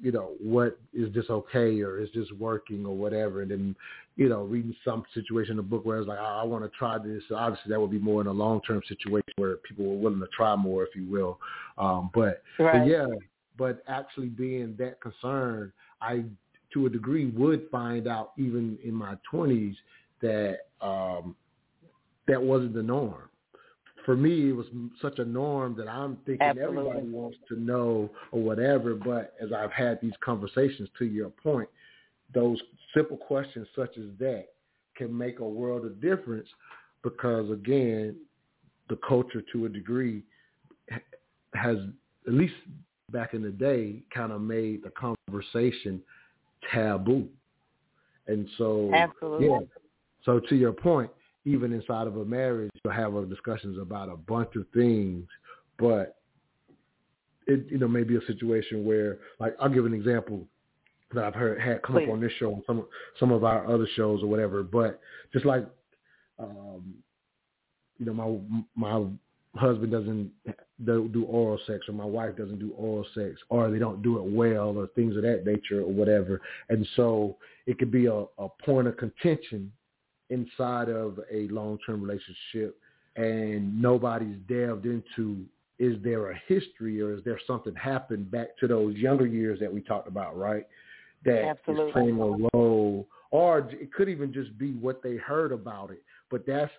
you know, what is this okay or is this working or whatever. And then, you know, reading some situation in the book where I was like, oh, I want to try this. So obviously that would be more in a long-term situation where people were willing to try more, if you will. Um, but, Right. but yeah, but actually being that concerned, I, to a degree, would find out even in my twenties that um, that wasn't the norm. For me, it was such a norm that I'm thinking Absolutely. everybody wants to know or whatever. But as I've had these conversations, to your point, those simple questions such as that can make a world of difference because, again, the culture to a degree has, at least back in the day, kind of made the conversation taboo. And so, Absolutely. yeah. So to your point, even inside of a marriage, you'll have discussions about a bunch of things but it you know may be a situation where like I'll give an example that I've heard had come Please. up on this show and some some of our other shows or whatever. But just like um, you know, my my husband doesn't do oral sex or my wife doesn't do oral sex or they don't do it well or things of that nature or whatever. And so it could be a, a point of contention inside of a long-term relationship and nobody's delved into is there a history or is there something happened back to those younger years that we talked about, right? That Absolutely. is playing a role or it could even just be what they heard about it. But that's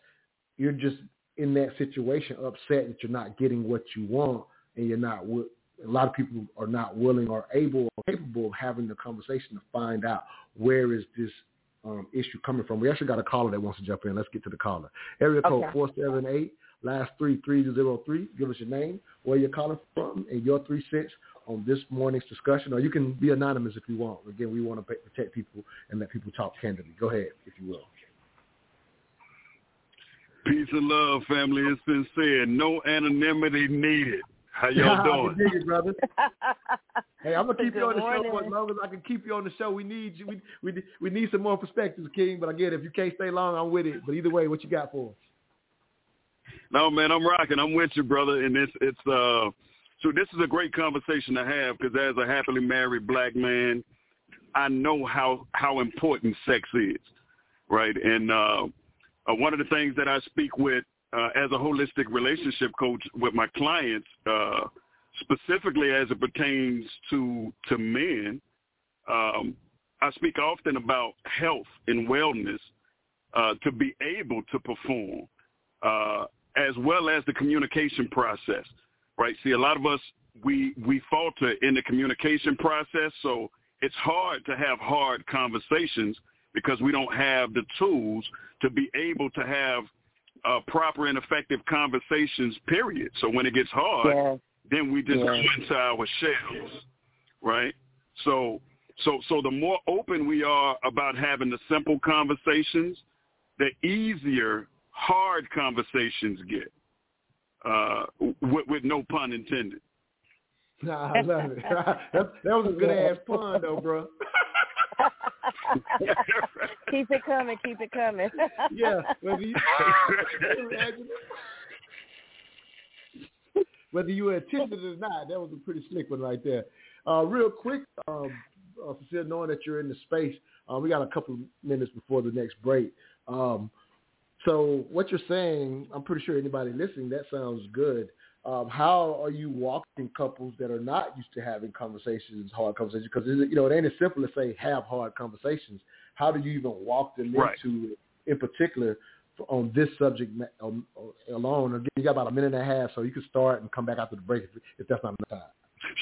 you're just in that situation upset that you're not getting what you want and you're not a lot of people are not willing or able or capable of having the conversation to find out where is this um, issue coming from. We actually got a caller that wants to jump in. Let's get to the caller. Area code Okay. four seven eight, last three three zero three. Give us your name, where you're calling from, and your three cents on this morning's discussion. Or you can be anonymous if you want. Again, we want to protect people and let people talk candidly. Go ahead, if you will. Peace and love, family. It's been said. No anonymity needed. How *laughs* y'all doing? can dig it, brother. *laughs* Hey, I'm gonna keep you on the show for as long as I can keep you on the show. We need you. We we we need some more perspectives, King. But again, if you can't stay long, I'm with it. But either way, what you got for us? No, man, I'm rocking. I'm with you, brother. And it's it's uh, so this is a great conversation to have because as a happily married black man, I know how how important sex is, right? And uh, uh, one of the things that I speak with uh, as a holistic relationship coach with my clients, uh, specifically as it pertains to to men, um, I speak often about health and wellness uh, to be able to perform. Uh, as well as the communication process, right? See, a lot of us we we falter in the communication process, so it's hard to have hard conversations because we don't have the tools to be able to have uh, proper and effective conversations. Period. So when it gets hard, Yes. then we just Yeah. go into our shells, right? So so so the more open we are about having the simple conversations, the easier hard conversations get. Uh, with, with no pun intended. Nah, I love it. *laughs* that, that was a good ass pun, though, bro. *laughs* *laughs* keep it coming. Keep it coming. *laughs* yeah, whether you *laughs* whether you were intended or not, that was a pretty slick one right there. Uh, real quick, um, uh, Sincere, knowing that you're in the space, uh, we got a couple of minutes before the next break. Um, so what you're saying, I'm pretty sure anybody listening, that sounds good. Um, how are you walking couples that are not used to having conversations, hard conversations? Because you know it ain't as simple as say have hard conversations. How do you even walk them Right. into, in particular, on this subject um, alone? Again, you got about a minute and a half, so you can start and come back after the break if, if that's not enough time.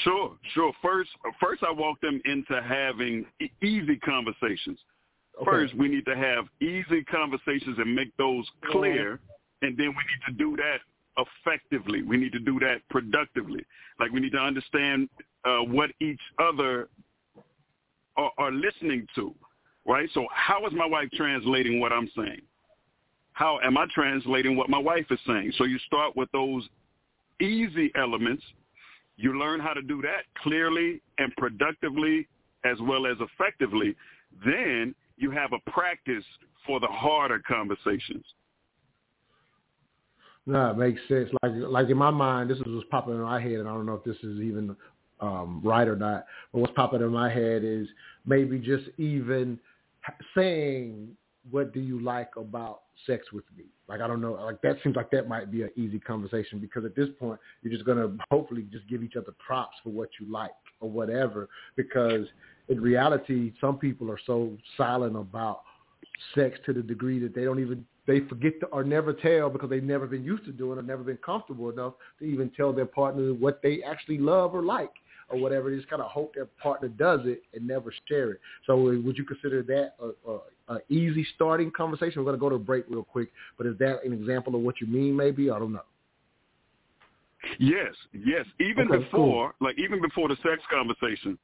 Sure, sure. First, first I walk them into having easy conversations. Okay. First, we need to have easy conversations and make those clear, and then we need to do that effectively. We need to do that productively. Like we need to understand uh, what each other are, are listening to, right? So, how is my wife translating what I'm saying? How am I translating what my wife is saying? So you start with those easy elements. You learn how to do that clearly and productively as well as effectively. Then you have a practice for the harder conversations. No, it makes sense. Like like in my mind, this is what's popping in my head, and I don't know if this is even um, right or not. But what's popping in my head is maybe just even saying, "What do you like about sex with me?" Like I don't know. Like that seems like that might be an easy conversation because at this point, you're just gonna hopefully just give each other props for what you like or whatever. Because in reality, some people are so silent about sex to the degree that they don't even they forget to, or never tell because they've never been used to doing or never been comfortable enough to even tell their partner what they actually love or like or whatever. They just kind of hope their partner does it and never share it. So uh, would you consider that a, a, a easy starting conversation? We're going to go to a break real quick, but is that an example of what you mean maybe? I don't know. Yes, yes. Even Okay, before, like even before the sex conversation,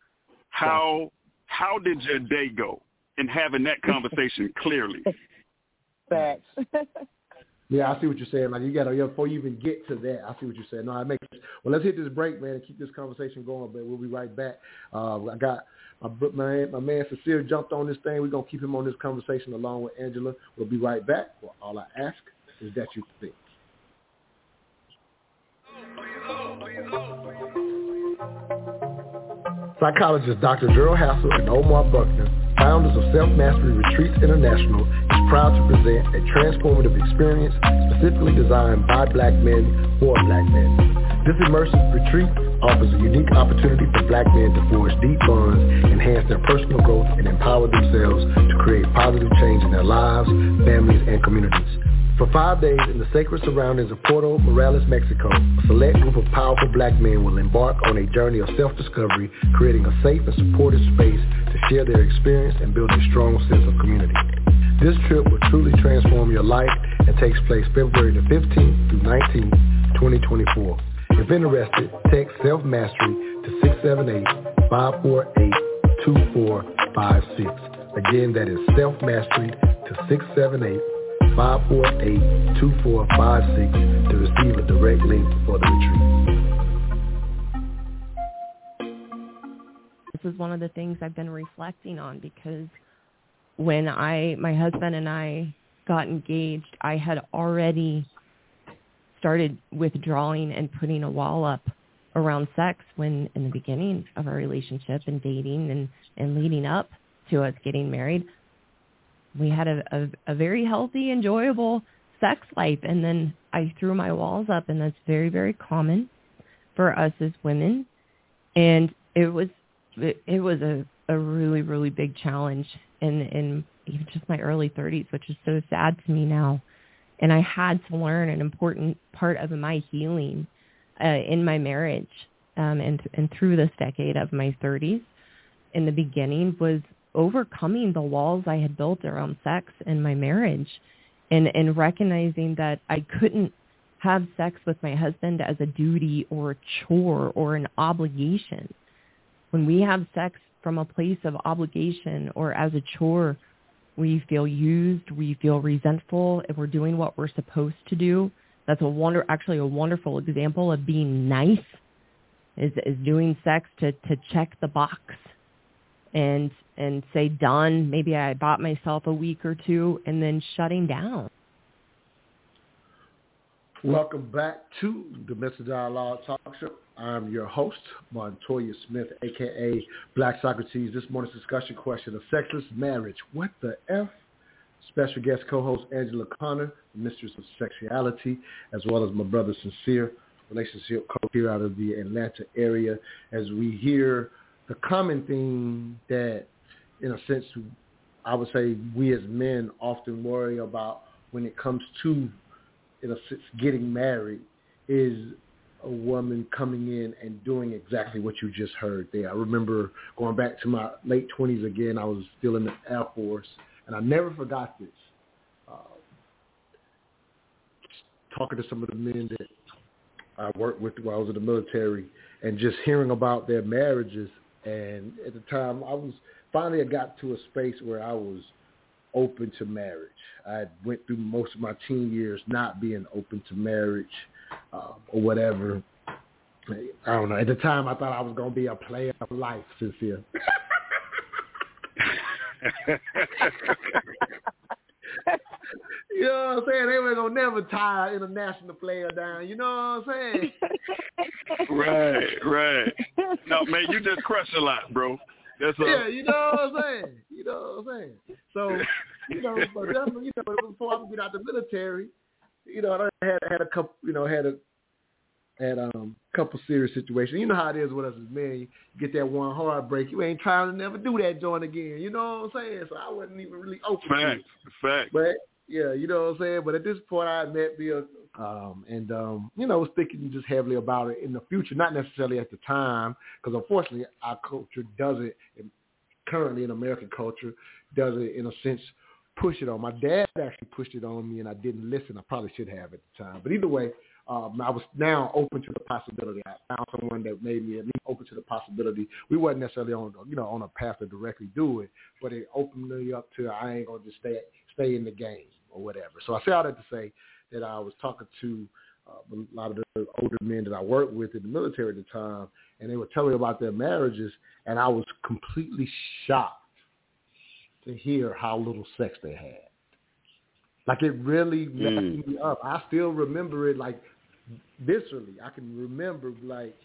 how how did your day go? And having that *laughs* conversation clearly. Facts. *laughs* Yeah, I see what you're saying. Like you got to before you even get to that. I see what you're saying. No, it makes. Well, let's hit this break, man, and keep this conversation going. But we'll be right back. Uh, I got my my my man Sincere jumped on this thing. We're gonna keep him on this conversation along with Angela. We'll be right back. Well, all I ask is that you think. Psychologist Dr. Gerald Hassel and Omar Buckner, founders of Self-Mastery Retreats International, proud to present a transformative experience specifically designed by black men for black men. This immersive retreat offers a unique opportunity for black men to forge deep bonds, enhance their personal growth, and empower themselves to create positive change in their lives, families, and communities. For five days in the sacred surroundings of Puerto Morelos, Mexico, a select group of powerful black men will embark on a journey of self-discovery, creating a safe and supportive space to share their experience and build a strong sense of community. This trip will truly transform your life and takes place February the 15th through 19th, 2024. If interested, text self-mastery to 678-548-2456. Again, that is self-mastery to 678 548-2456 to receive a direct link for the retreat. This is one of the things I've been reflecting on because when I, my husband and I got engaged, I had already started withdrawing and putting a wall up around sex when in the beginning of our relationship and dating and, and leading up to us getting married, we had a, a, a very healthy, enjoyable sex life. And then I threw my walls up, and that's very, very common for us as women. And it was it, it was a, a really, really big challenge in in even just my early 30s, which is so sad to me now. And I had to learn an important part of my healing uh, in my marriage um, and and through this decade of my 30s. In the beginning was overcoming the walls I had built around sex in my marriage and, and recognizing that I couldn't have sex with my husband as a duty or a chore or an obligation. When we have sex from a place of obligation or as a chore, we feel used, we feel resentful if we're doing what we're supposed to do. That's a wonder, actually a wonderful example of being nice is, is doing sex to, to check the box and and say done. Maybe I bought myself a week or two and then shutting down. Welcome back to the Mental Dialogue Talk Show. I'm your host, Montoya Smith, aka Black Socrates. This morning's discussion question of sexless marriage. What the F? Special guest co-host Angela Conner, Mistress of Sexuality, as well as my brother Sincere, relationship coach here out of the Atlanta area, as we hear the common thing that in a sense, I would say we as men often worry about when it comes to, in a sense, getting married is a woman coming in and doing exactly what you just heard there. I remember going back to my late 20s again. I was still in the Air Force, and I never forgot this. Uh, talking to some of the men that I worked with while I was in the military, and just hearing about their marriages. And at the time, I was finally I got to a space where I was open to marriage. I went through most of my teen years not being open to marriage uh, or whatever. I don't know. At the time, I thought I was going to be a player of life, sincere. *laughs* you know what I'm saying? They were gonna never tie an international player down. You know what I'm saying? right, right. No, man, you just crush a lot, bro. That's yeah, you know what I'm saying. You know what I'm saying. So, *laughs* you know, but definitely, you know, before I get out the military, you know, I had had a couple, you know, had a had um couple serious situations. You know how it is with us as men. You get that one heartbreak, you ain't trying to never do that joint again. You know what I'm saying? So I wasn't even really open fact, to it. Fact. But yeah, you know what I'm saying. But at this point, I met Bill, um, and um, you know, was thinking just heavily about it in the future, not necessarily at the time, because unfortunately, our culture doesn't currently in American culture doesn't, in a sense, push it on. My dad actually pushed it on me, and I didn't listen. I probably should have at the time. But either way, um, I was now open to the possibility. I found someone that made me at least open to the possibility. We wasn't necessarily on, you know, on a path to directly do it, but it opened me up to I ain't gonna just stay stay in the game or whatever. So I say all that to say that I was talking to uh, a lot of the older men that I worked with in the military at the time, and they were telling me about their marriages, and I was completely shocked to hear how little sex they had. Like it really messed mm. me up. I still remember it like viscerally. I can remember like,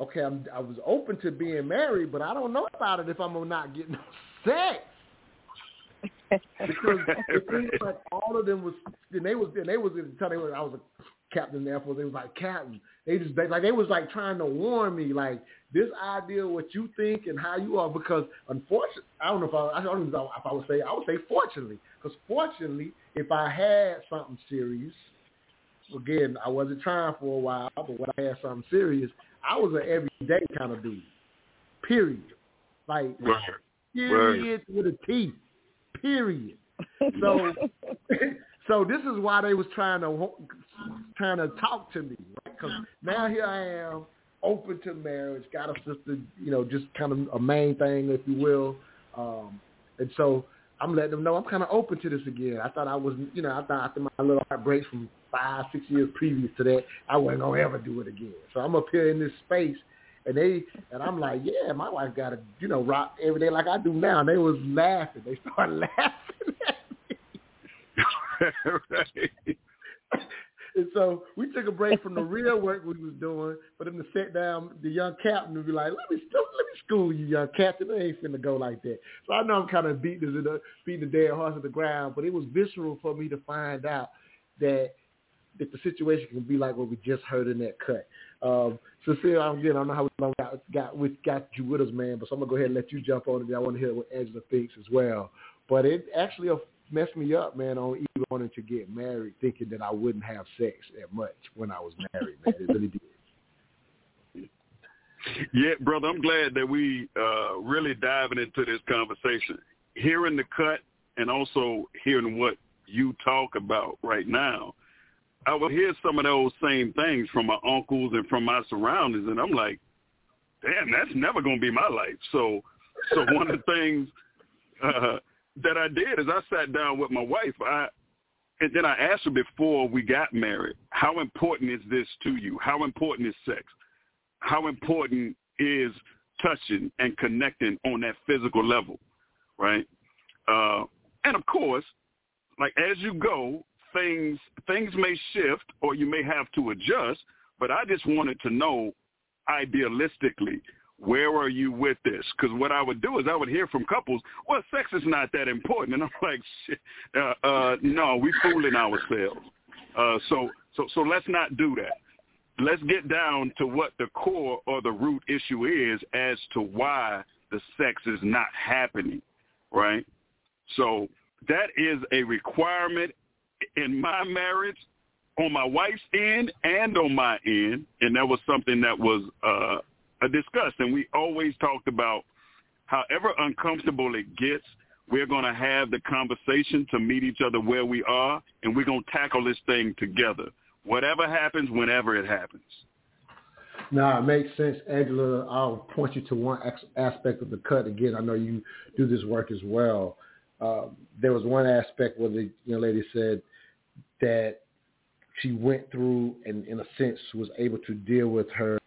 okay, I'm, I was open to being married, but I don't know about it if I'm not getting *laughs* no sex. because it seems *laughs* like all of them was, and they was, and they was in the time they were, I was a captain in the Air Force. They was like captain. They just they, like they was like trying to warn me like this idea what you think and how you are because unfortunately I don't know if I I don't know if I would say I would say fortunately because fortunately if I had something serious again I wasn't trying for a while but when I had something serious I was an everyday kind of dude period like right. period right. with a T period *laughs* so *laughs* so this is why they was trying to trying to talk to me, right? Because now here I am, open to marriage, got a sister, you know, just kind of a main thing, if you will. Um, and so I'm letting them know I'm kind of open to this again. I thought I was, you know, I thought after my little heartbreak from five, six years previous to that, I wasn't gonna ever do it again. So I'm up here in this space, and they, and I'm like, yeah, my wife got to, you know, rock every day like I do now. And they was laughing. They *laughs* started laughing at me. *laughs* right. And so we took a break from the real work we was doing for them to sit down the young captain and be like, let me let me school you, young captain. It ain't finna go like that. So I know I'm kind of beating the beating the dead horse to the ground, but it was visceral for me to find out that that the situation can be like what we just heard in that cut. Um, Sincere, I'm again, I don't know how long got got we got you with us, man, but so I'm gonna go ahead and let you jump on it. I want to hear what Angela thinks as well. But it actually messed me up, man, on even wanting to get married, thinking that I wouldn't have sex that much when I was married, man. It really did. Yeah, brother, I'm glad that we uh really diving into this conversation. Hearing the cut and also hearing what you talk about right now, I would hear some of those same things from my uncles and from my surroundings, and I'm like, damn, that's never going to be my life. So, so one of the things *laughs* uh, that I did is I sat down with my wife. I and then I asked her before we got married, how important is this to you? How important is sex? How important is touching and connecting on that physical level, right? Uh, and of course, like as you go, things things may shift or you may have to adjust. But I just wanted to know, idealistically, where are you with this? Because what I would do is I would hear from couples, well, sex is not that important, and I'm *laughs* like, shit, uh, uh, no, we fooling ourselves. Uh, so, so, so let's not do that. Let's get down to what the core or the root issue is as to why the sex is not happening, right? So that is a requirement in my marriage on my wife's end and on my end, and that was something that was uh, discussed, and we always talked about however uncomfortable it gets, we're going to have the conversation to meet each other where we are, and we're going to tackle this thing together. Whatever happens, whenever it happens. No, it makes sense, Angela. I'll point you to one aspect of the cut. Again, I know you do this work as well. Uh, there was one aspect where the young lady said that she went through and, in a sense, was able to deal with her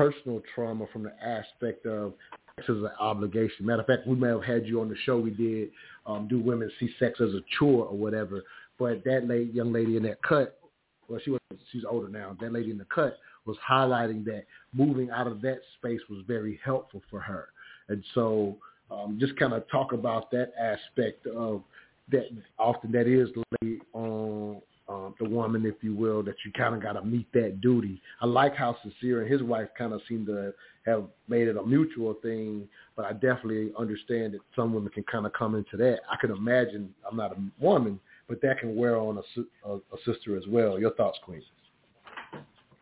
personal trauma from the aspect of sex as an obligation. Matter of fact, we may have had you on the show. We did um, do women see sex as a chore or whatever. But that lady, young lady in that cut, well, she was she's older now. That lady in the cut was highlighting that moving out of that space was very helpful for her. And so, um, just kind of talk about that aspect of that. Often that is laid on um, the woman, if you will, that you kind of got to meet that duty. I like how Sincere and his wife kind of seem to have made it a mutual thing, but I definitely understand that some women can kind of come into that. I can imagine, I'm not a woman, but that can wear on a, a, a sister as well. Your thoughts, Queen?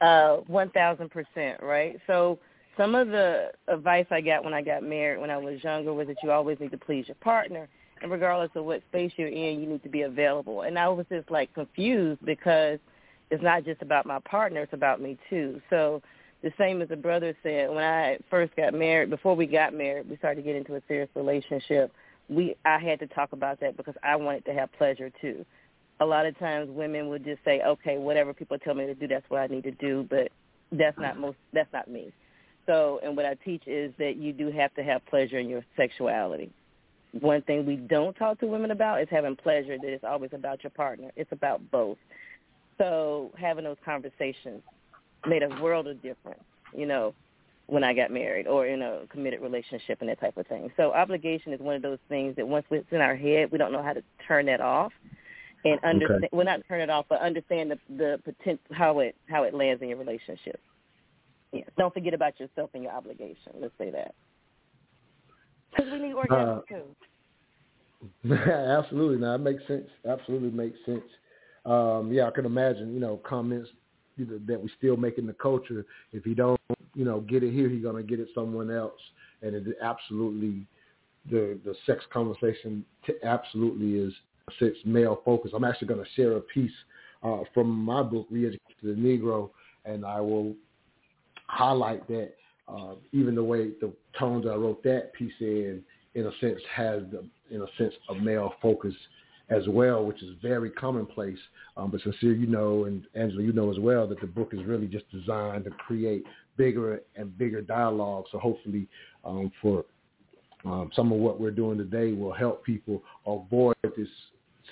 Uh, 1,000%, right? So some of the advice I got when I got married when I was younger was that you always need to please your partner regardless of what space you're in, you need to be available. And I was just like confused because it's not just about my partner; it's about me too. So the same as the brother said, when I first got married, before we got married, we started to get into a serious relationship. We I had to talk about that because I wanted to have pleasure too. a lot of times women would just say, okay, whatever people tell me to do, that's what I need to do, but that's not mm-hmm. most, that's not me. So, and what I teach is that you do have to have pleasure in your sexuality. One thing we don't talk to women about is having pleasure that it's always about your partner. It's about both. So having those conversations made a world of difference, you know, when I got married or in a committed relationship and that type of thing. So obligation is one of those things that once it's in our head, we don't know how to turn that off and understand. Okay. Well, not turn it off, but understand the the potential how it how it lands in your relationship. Yeah. Don't forget about yourself and your obligation. Let's say that. Because we need orgasm uh, too. *laughs* absolutely. Now, that makes sense. Absolutely makes sense. Um, yeah, I can imagine, you know, comments that we still make in the culture. If he don't, you know, get it here, he's gonna get it someone else. And it absolutely, the the sex conversation t- absolutely is sits male focused. I'm actually gonna share a piece uh, from my book, Re-Educate the Negro, and I will highlight that uh, even the way the tones I wrote that piece in, in a sense, has the, in a sense a male focus as well, which is very commonplace. Um, but sincere, you know, and Angela, you know as well that the book is really just designed to create bigger and bigger dialogue. So hopefully, um, for um, some of what we're doing today will help people avoid this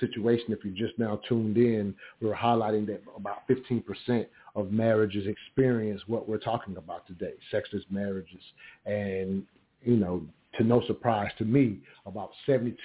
situation. If you're just now tuned in, we're highlighting that about 15% of marriages experience what we're talking about today, sexless marriages. And, you know, to no surprise to me, about 72%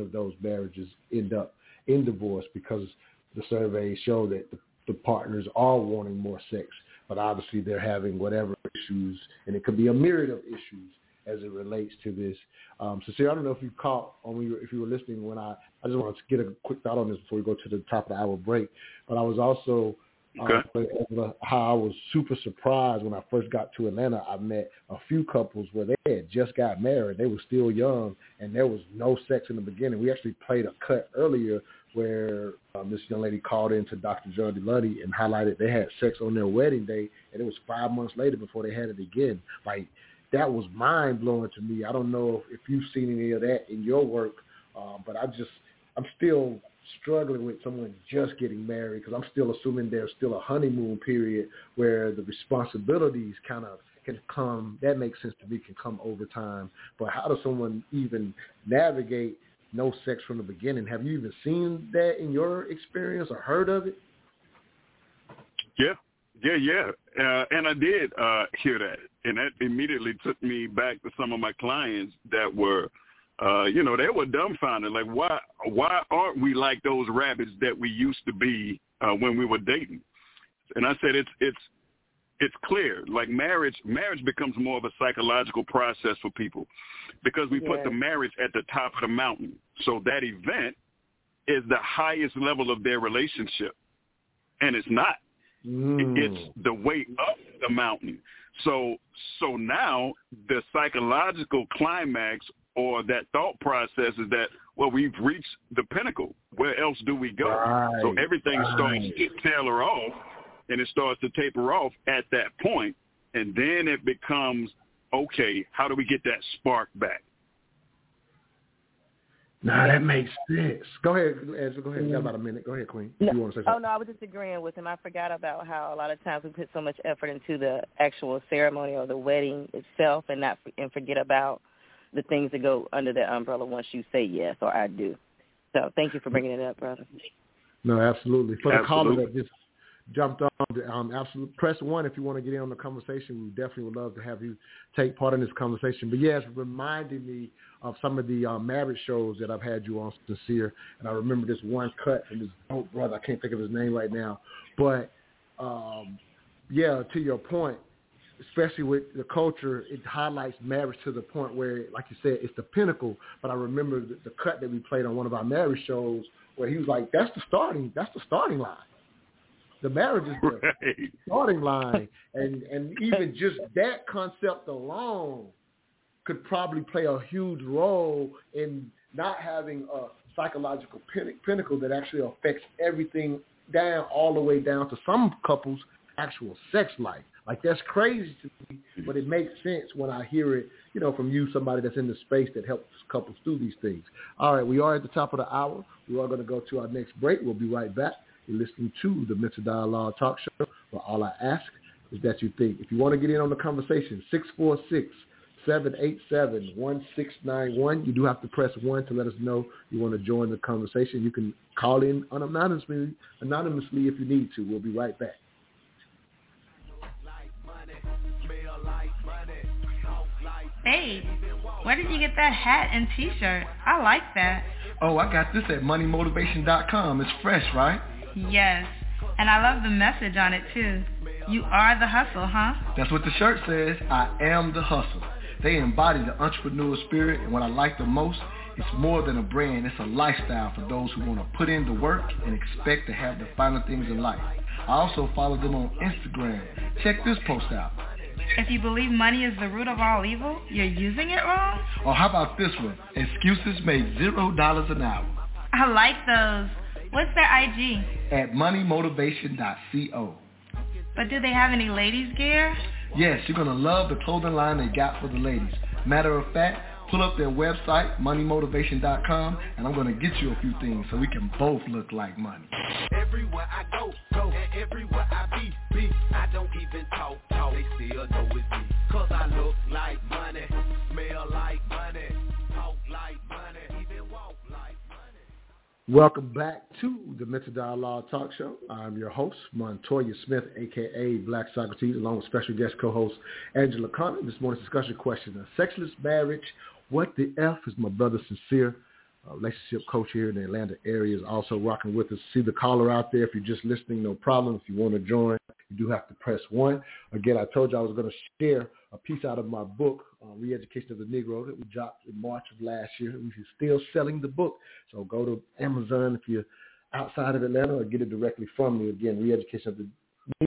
of those marriages end up in divorce because the surveys show that the, the partners are wanting more sex, but obviously they're having whatever issues, and it could be a myriad of issues as it relates to this. Um, so, see, I don't know if you caught or if you were listening when I, I just want to get a quick thought on this before we go to the top of the hour break. But I was also Okay. Uh, how I was super surprised when I first got to Atlanta. I met a few couples where they had just got married. They were still young, and there was no sex in the beginning. We actually played a cut earlier where um, this young lady called in to Dr. John Delony and highlighted they had sex on their wedding day, and it was five months later before they had it again. Like that was mind blowing to me. I don't know if you've seen any of that in your work, uh, but I just I'm still struggling with someone just getting married because I'm still assuming there's still a honeymoon period where the responsibilities kind of can come. That makes sense to me. Can come over time. But how does someone even navigate no sex from the beginning? Have you even seen that in your experience or heard of it? Yeah, yeah, yeah. Uh, and I did uh, hear that, and that immediately took me back to some of my clients that were uh, you know, they were dumbfounded. Like, why why aren't we like those rabbits that we used to be uh, when we were dating? And I said, it's it's it's clear. Like marriage, marriage becomes more of a psychological process for people because we yes. put the marriage at the top of the mountain. So that event is the highest level of their relationship, and it's not. Mm. It's the way up the mountain. So so now the psychological climax or that thought process is that well we've reached the pinnacle. Where else do we go? Right, so everything right. starts to tailor off and it starts to taper off at that point and then it becomes okay how do we get that spark back Nah, that makes sense. Go ahead, Angela. Go ahead. You got about a minute. Go ahead, Queen. No, you want to say oh, something? Oh no, I was just agreeing with him. I forgot about how a lot of times we put so much effort into the actual ceremony or the wedding itself, and not and forget about the things that go under that umbrella once you say yes or I do. So thank you for bringing it up, brother. No, absolutely. For the caller that just jumped on, um, absolutely press one if you want to get in on the conversation. We definitely would love to have you take part in this conversation. But yes, reminding me of some of the uh, marriage shows that I've had you on sincere, and I remember this one cut from this dope brother. I can't think of his name right now, but um, yeah, to your point, especially with the culture, it highlights marriage to the point where, like you said, it's the pinnacle. But I remember the, the cut that we played on one of our marriage shows where he was like, "That's the starting. That's the starting line. The marriage is the right. starting line, and and even *laughs* just that concept alone could probably play a huge role in not having a psychological pinnacle that actually affects everything down all the way down to some couples' actual sex life Like that's crazy to me, but it makes sense when I hear it, you know, from you, somebody that's in the space that helps couples through these things. All right, we are at the top of the hour. We are going to go to our next break. We'll be right back. You're listening to the Mental Dialogue Talk Show, where all I ask is that you think. If you want to get in on the conversation, 646 787-1691. You do have to press 1 to let us know you want to join the conversation. You can call in anonymously, anonymously if you need to. We'll be right back. Hey, where did you get that hat and t-shirt? I like that. Oh, I got this at moneymotivation.com. It's fresh, right? Yes, and I love the message on it too. You are the hustle, huh? That's what the shirt says. I am the hustle. They embody the entrepreneurial spirit, and what I like the most, it's more than a brand, it's a lifestyle for those who want to put in the work and expect to have the finer things in life. I also follow them on Instagram. Check this post out. If you believe money is the root of all evil, you're using it wrong? Or how about this one? Excuses make zero dollars an hour. I like those. What's their IG? At moneymotivation.co. But do they have any ladies gear? Yes, you're going to love the clothing line they got for the ladies. Matter of fact, pull up their website, moneymotivation.com, and I'm going to get you a few things so we can both look like money. Everywhere I go, go, and everywhere I be, be, I don't even talk, talk, they still know it's me. Cause I look like Welcome back to the Mental Dialogue Talk Show. I'm your host, Montoya Smith, aka Black Socrates, along with special guest co-host Angela Conner. This morning's discussion question, a sexless marriage, what the F is my brother Sincere, relationship coach here in the Atlanta area, is also rocking with us. See the caller out there. If you're just listening, no problem. If you want to join, you do have to press one. Again, I told you I was going to share a piece out of my book, uh, Re-Education of the Negro, that we dropped in March of last year. We're still selling the book. So go to Amazon if you're outside of Atlanta or get it directly from me. Again, Re-Education of the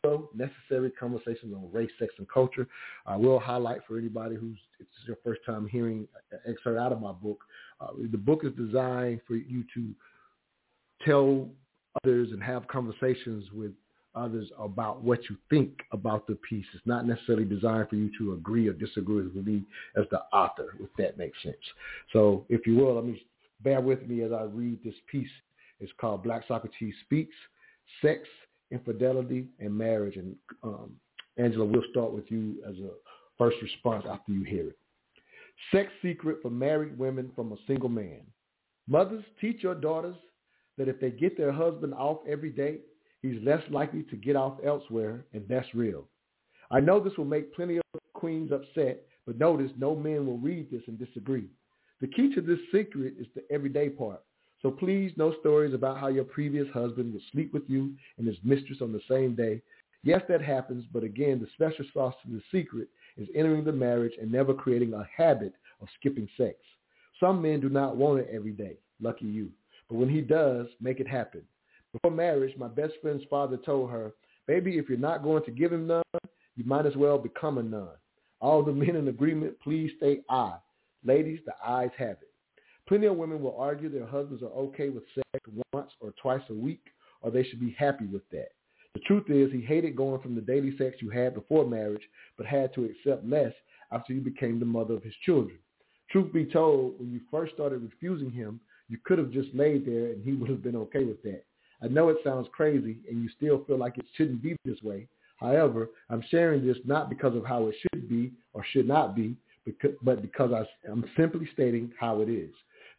Negro, Necessary Conversations on Race, Sex, and Culture. I will highlight for anybody who's it's your first time hearing an excerpt out of my book. Uh, the book is designed for you to tell others and have conversations with others about what you think about the piece. It's not necessarily designed for you to agree or disagree with me as the author, if that makes sense. So if you will, let me bear with me as I read this piece. It's called Black Socrates Speaks, Sex, Infidelity, and Marriage. And um, Angela, we'll start with you as a first response after you hear it. Sex secret for married women from a single man. Mothers, teach your daughters that if they get their husband off every day, he's less likely to get off elsewhere, and that's real. I know this will make plenty of queens upset, but notice no men will read this and disagree. The key to this secret is the everyday part. So please, no stories about how your previous husband would sleep with you and his mistress on the same day. Yes, that happens, but again, the special sauce to the secret is entering the marriage and never creating a habit of skipping sex. Some men do not want it every day. Lucky you. But when he does, make it happen. Before marriage, my best friend's father told her, baby, if you're not going to give him none, you might as well become a nun. All the men in agreement, please stay aye. Ladies, the ayes have it. Plenty of women will argue their husbands are okay with sex once or twice a week, or they should be happy with that. The truth is he hated going from the daily sex you had before marriage, but had to accept less after you became the mother of his children. Truth be told, when you first started refusing him, you could have just laid there and he would have been okay with that. I know it sounds crazy and you still feel like it shouldn't be this way. However, I'm sharing this not because of how it should be or should not be, but because I, am simply stating how it is.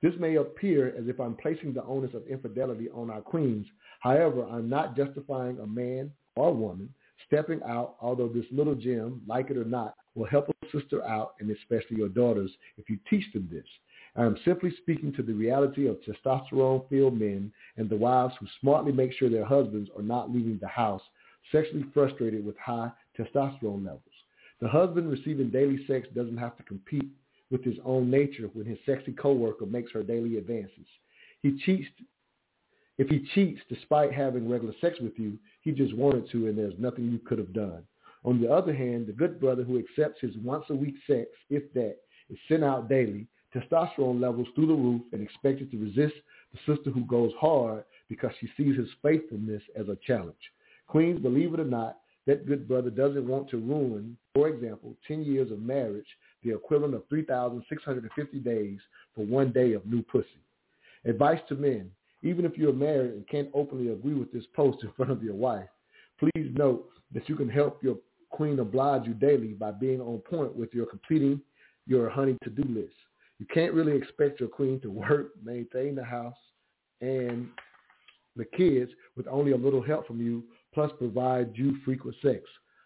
This may appear as if I'm placing the onus of infidelity on our queens. However, I'm not justifying a man or woman stepping out, although this little gem, like it or not, will help a sister out and especially your daughters if you teach them this. I am simply speaking to the reality of testosterone-filled men and the wives who smartly make sure their husbands are not leaving the house sexually frustrated with high testosterone levels. The husband receiving daily sex doesn't have to compete with his own nature when his sexy coworker makes her daily advances. He cheats. If he cheats despite having regular sex with you, he just wanted to and there's nothing you could have done. On the other hand, the good brother who accepts his once-a-week sex, if that, is sent out daily, testosterone levels through the roof and expected to resist the sister who goes hard because she sees his faithfulness as a challenge. Queens, believe it or not, that good brother doesn't want to ruin, for example, 10 years of marriage, the equivalent of 3,650 days for one day of new pussy. Advice to men, even if you're married and can't openly agree with this post in *laughs* front of your wife, please note that you can help your queen oblige you daily by being on point with your completing your honey to-do list. You can't really expect your queen to work, maintain the house, and the kids with only a little help from you, plus provide you frequent sex.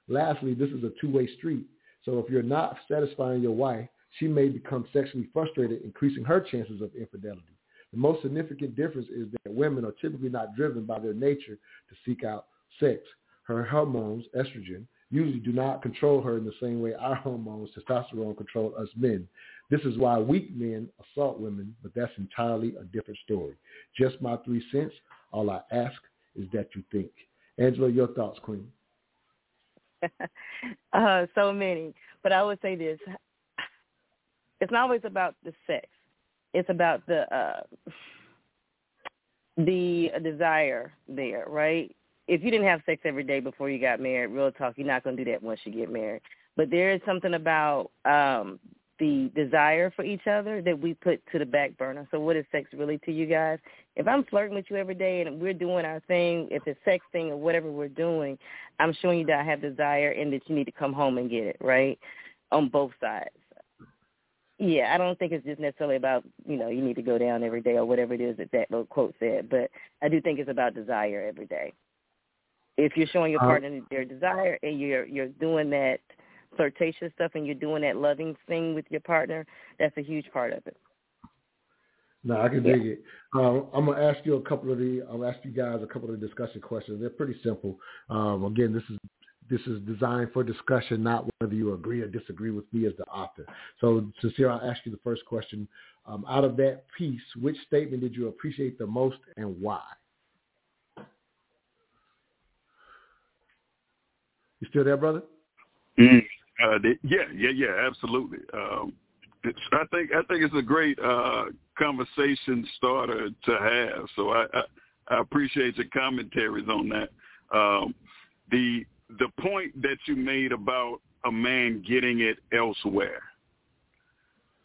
Lastly, this is a two-way street. So if you're not satisfying your wife, she may become sexually frustrated, increasing her chances of infidelity. The most significant difference is that women are typically not driven by their nature to seek out sex. Her hormones, estrogen, usually do not control her in the same way our hormones, testosterone, control us men. This is why weak men assault women, but that's entirely a different story. Just my three cents. All I ask is that you think. Angela, your thoughts, Queen. *laughs* uh, so many. But I would say this. It's not always about the sex. It's about the uh, the desire there, right? If you didn't have sex every day before you got married, real talk, you're not going to do that once you get married. But there is something about um the desire for each other that we put to the back burner. So what is sex really to you guys? If I'm flirting with you every day and we're doing our thing, if it's sex thing or whatever we're doing, I'm showing you that I have desire and that you need to come home and get it, right? On both sides. Yeah, I don't think it's just necessarily about, you know, you need to go down every day or whatever it is that that little quote said, but I do think it's about desire every day. If you're showing your uh, partner their desire and you're you're doing that – flirtatious stuff and you're doing that loving thing with your partner, that's a huge part of it. No, I can yeah. dig it. Um, I'm gonna ask you a couple of the. I'll ask you guys a couple of the discussion questions. They're pretty simple. Um, again, this is this is designed for discussion, not whether you agree or disagree with me as the author. So, Sincere, I'll ask you the first question. Um, out of that piece, which statement did you appreciate the most and why? You still there, brother? Mm. Uh, they, yeah, yeah, yeah, absolutely. Um, I think I think it's a great uh, conversation starter to have. So I, I, I appreciate your commentaries on that. Um, the the point that you made about a man getting it elsewhere,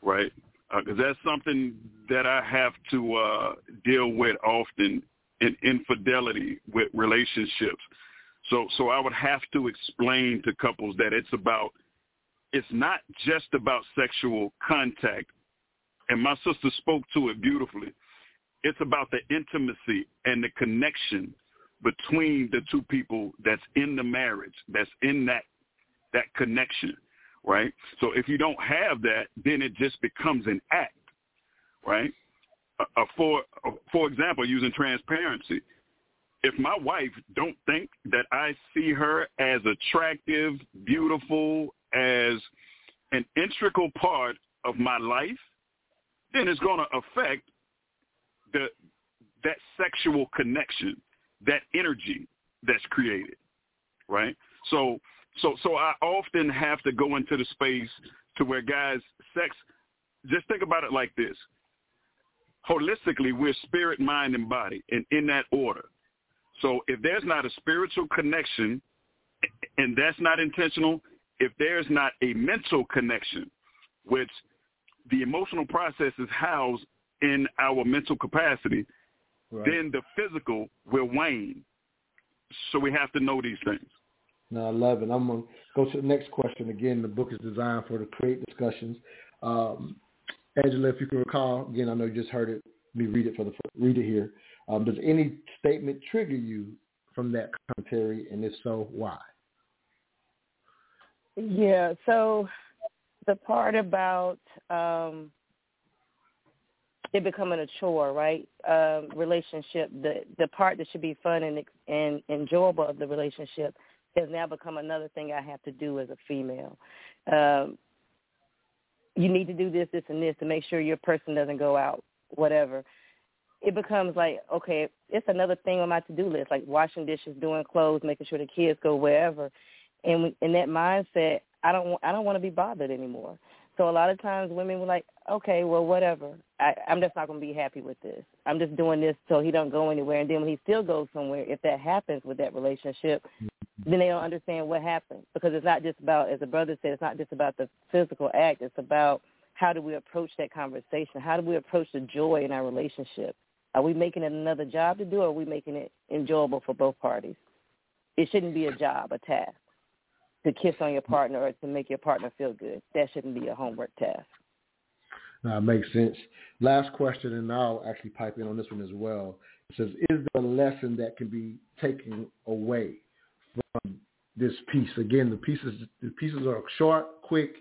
right? Because uh, that's something that I have to uh, deal with often in infidelity with relationships. So so I would have to explain to couples that it's about it's not just about sexual contact. And my sister spoke to it beautifully. It's about the intimacy and the connection between the two people that's in the marriage, that's in that that connection, right? So if you don't have that, then it just becomes an act, right? Uh, uh, for uh, for example, using transparency, if my wife don't think that I see her as attractive, beautiful, as an integral part of my life, then it's going to affect the that sexual connection, that energy that's created, right? So so so I often have to go into the space to where guys sex just think about it like this. Holistically, we're spirit, mind, and body, and in that order. So if there's not a spiritual connection and that's not intentional, if there's not a mental connection, which the emotional process is housed in our mental capacity, right. then the physical will wane. So we have to know these things. No, I love it. I'm going to go to the next question. Again, the book is designed for the create discussions. Um, Angela, if you can recall, again, I know you just heard it, me read it for the read it here. Um, does any statement trigger you from that commentary, and if so, why? Yeah. So the part about um, it becoming a chore, right? Um, relationship, the the part that should be fun and and enjoyable of the relationship has now become another thing I have to do as a female. Um, you need to do this, this, and this to make sure your person doesn't go out, whatever. It becomes like, okay, it's another thing on my to-do list, like washing dishes, doing clothes, making sure the kids go wherever and in that mindset, I don't I don't want to be bothered anymore. So a lot of times women were like, okay, well, whatever. I, I'm just not going to be happy with this. I'm just doing this so he don't go anywhere. And then when he still goes somewhere, if that happens with that relationship, mm-hmm. then they don't understand what happened because it's not just about, as the brother said, it's not just about the physical act. It's about how do we approach that conversation? How do we approach the joy in our relationship? Are we making it another job to do, or are we making it enjoyable for both parties? It shouldn't be a job, a task to kiss on your partner or to make your partner feel good. That shouldn't be a homework task. Makes sense. Last question, and I'll actually pipe in on this one as well. It says, is there a lesson that can be taken away from this piece? Again, the pieces the pieces are short, quick.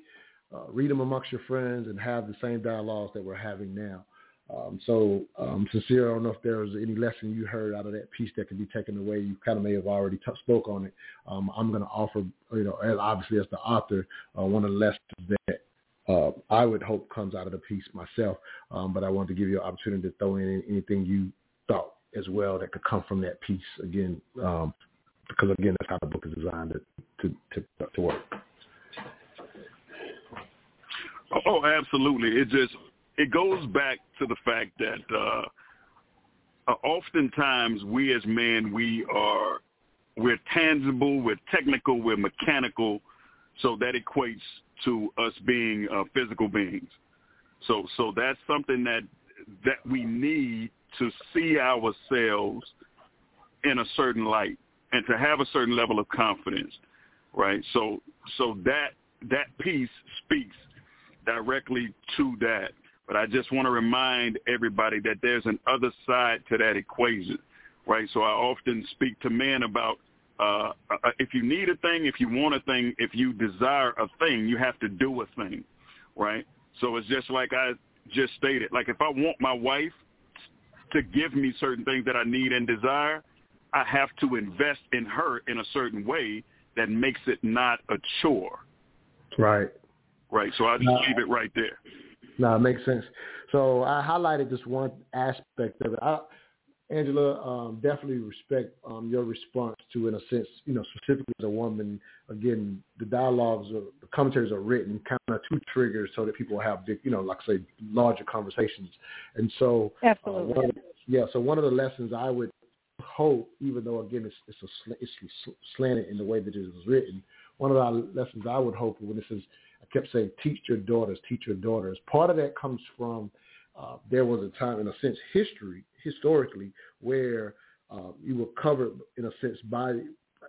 Uh, read them amongst your friends and have the same dialogues that we're having now. Um, so, um, Sincere, I don't know if there was any lesson you heard out of that piece that can be taken away. You kind of may have already t- spoke on it. Um, I'm going to offer, you know, as, obviously as the author, uh, one of the lessons that uh, I would hope comes out of the piece myself. Um, but I wanted to give you an opportunity to throw in anything you thought as well that could come from that piece again, um, because again, that's how the book is designed to to to, to work. Oh, absolutely. It just it goes back to the fact that uh, uh, oftentimes we as men we are we're tangible, we're technical, we're mechanical, so that equates to us being uh, physical beings. So so that's something that that we need to see ourselves in a certain light and to have a certain level of confidence, right? So so that that piece speaks directly to that. But I just want to remind everybody that there's an other side to that equation, right? So I often speak to men about uh, uh, if you need a thing, if you want a thing, if you desire a thing, you have to do a thing, right? So it's just like I just stated. Like if I want my wife to give me certain things that I need and desire, I have to invest in her in a certain way that makes it not a chore. Right. Right. So I just leave it right there. No, it makes sense. So I highlighted just one aspect of it. I, Angela, um, definitely respect um, your response to, in a sense, you know, specifically as a woman. Again, the dialogues, or the commentaries are written kind of two triggers so that people have, you know, like say, larger conversations. And so, absolutely, uh, yeah. So one of the lessons I would hope, even though again it's it's, a, it's slanted in the way that it was written, one of the lessons I would hope when this is, I kept saying, teach your daughters, teach your daughters. Part of that comes from uh, there was a time, in a sense, history historically where uh, you were covered in a sense by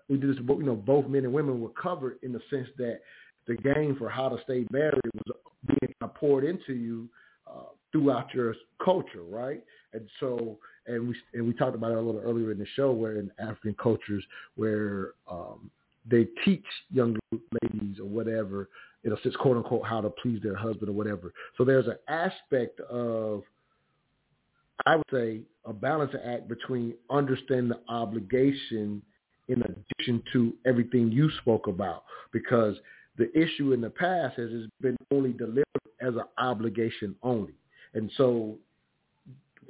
we did this, you know, both men and women were covered in the sense that the game for how to stay married was being poured into you uh, throughout your culture, right? And so, and we and we talked about it a little earlier in the show, where in African cultures, where um, they teach young ladies or whatever, in a sense, quote unquote, how to please their husband or whatever. So there's an aspect of I would say a balancing act between understanding the obligation in addition to everything you spoke about because the issue in the past has been only delivered as an obligation only. And so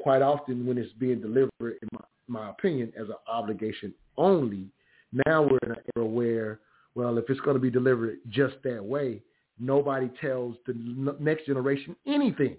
quite often when it's being delivered, in my, my opinion, as an obligation only, now we're in an era where, well, if it's going to be delivered just that way, nobody tells the next generation anything.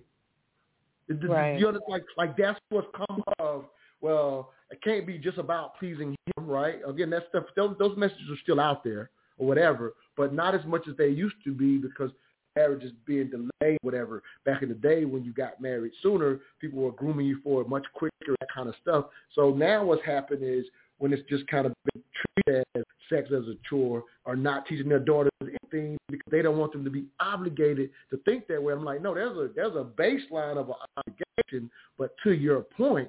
Right. You know, like like that's what's come of. Well, it can't be just about pleasing him, right? Again, that stuff. Those, those messages are still out there or whatever, but not as much as they used to be because marriage is being delayed, whatever. Back in the day when you got married sooner, people were grooming you for it much quicker, that kind of stuff. So now what's happened is when it's just kind of been treated as sex as a chore or not teaching their daughters anything because they don't want them to be obligated to think that way. I'm like, no, there's a there's a baseline of an obligation, but to your point,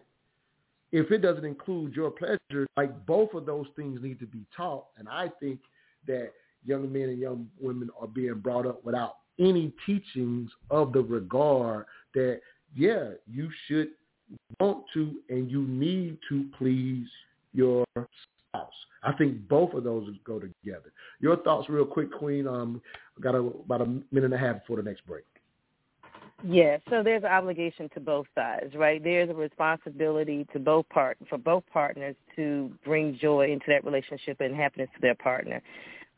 if it doesn't include your pleasure, like both of those things need to be taught. And I think that young men and young women are being brought up without any teachings of the regard that, yeah, you should want to and you need to please your spouse. I think both of those go together. Your thoughts, real quick, Queen. Um, got a, about a minute and a half before the next break. Yeah, so there's an obligation to both sides, right? There's a responsibility to both part for both partners to bring joy into that relationship and happiness to their partner.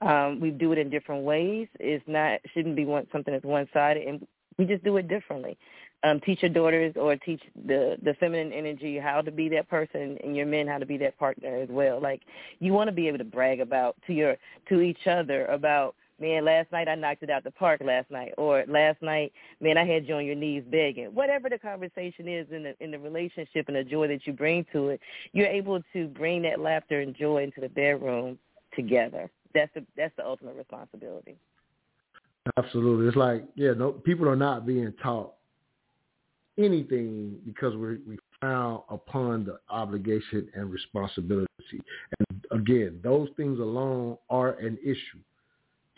Um, we do it in different ways. It's not shouldn't be one something that's one sided, and we just do it differently. Um, teach your daughters or teach the the feminine energy how to be that person, and your men how to be that partner as well. Like you want to be able to brag about to your to each other about man, last night I knocked it out the park last night, or last night, man, I had you on your knees begging. Whatever the conversation is in the in the relationship and the joy that you bring to it, you're able to bring that laughter and joy into the bedroom together. That's the that's the ultimate responsibility. Absolutely, it's like yeah, no, people are not being taught anything because we we found upon the obligation and responsibility. And again, those things alone are an issue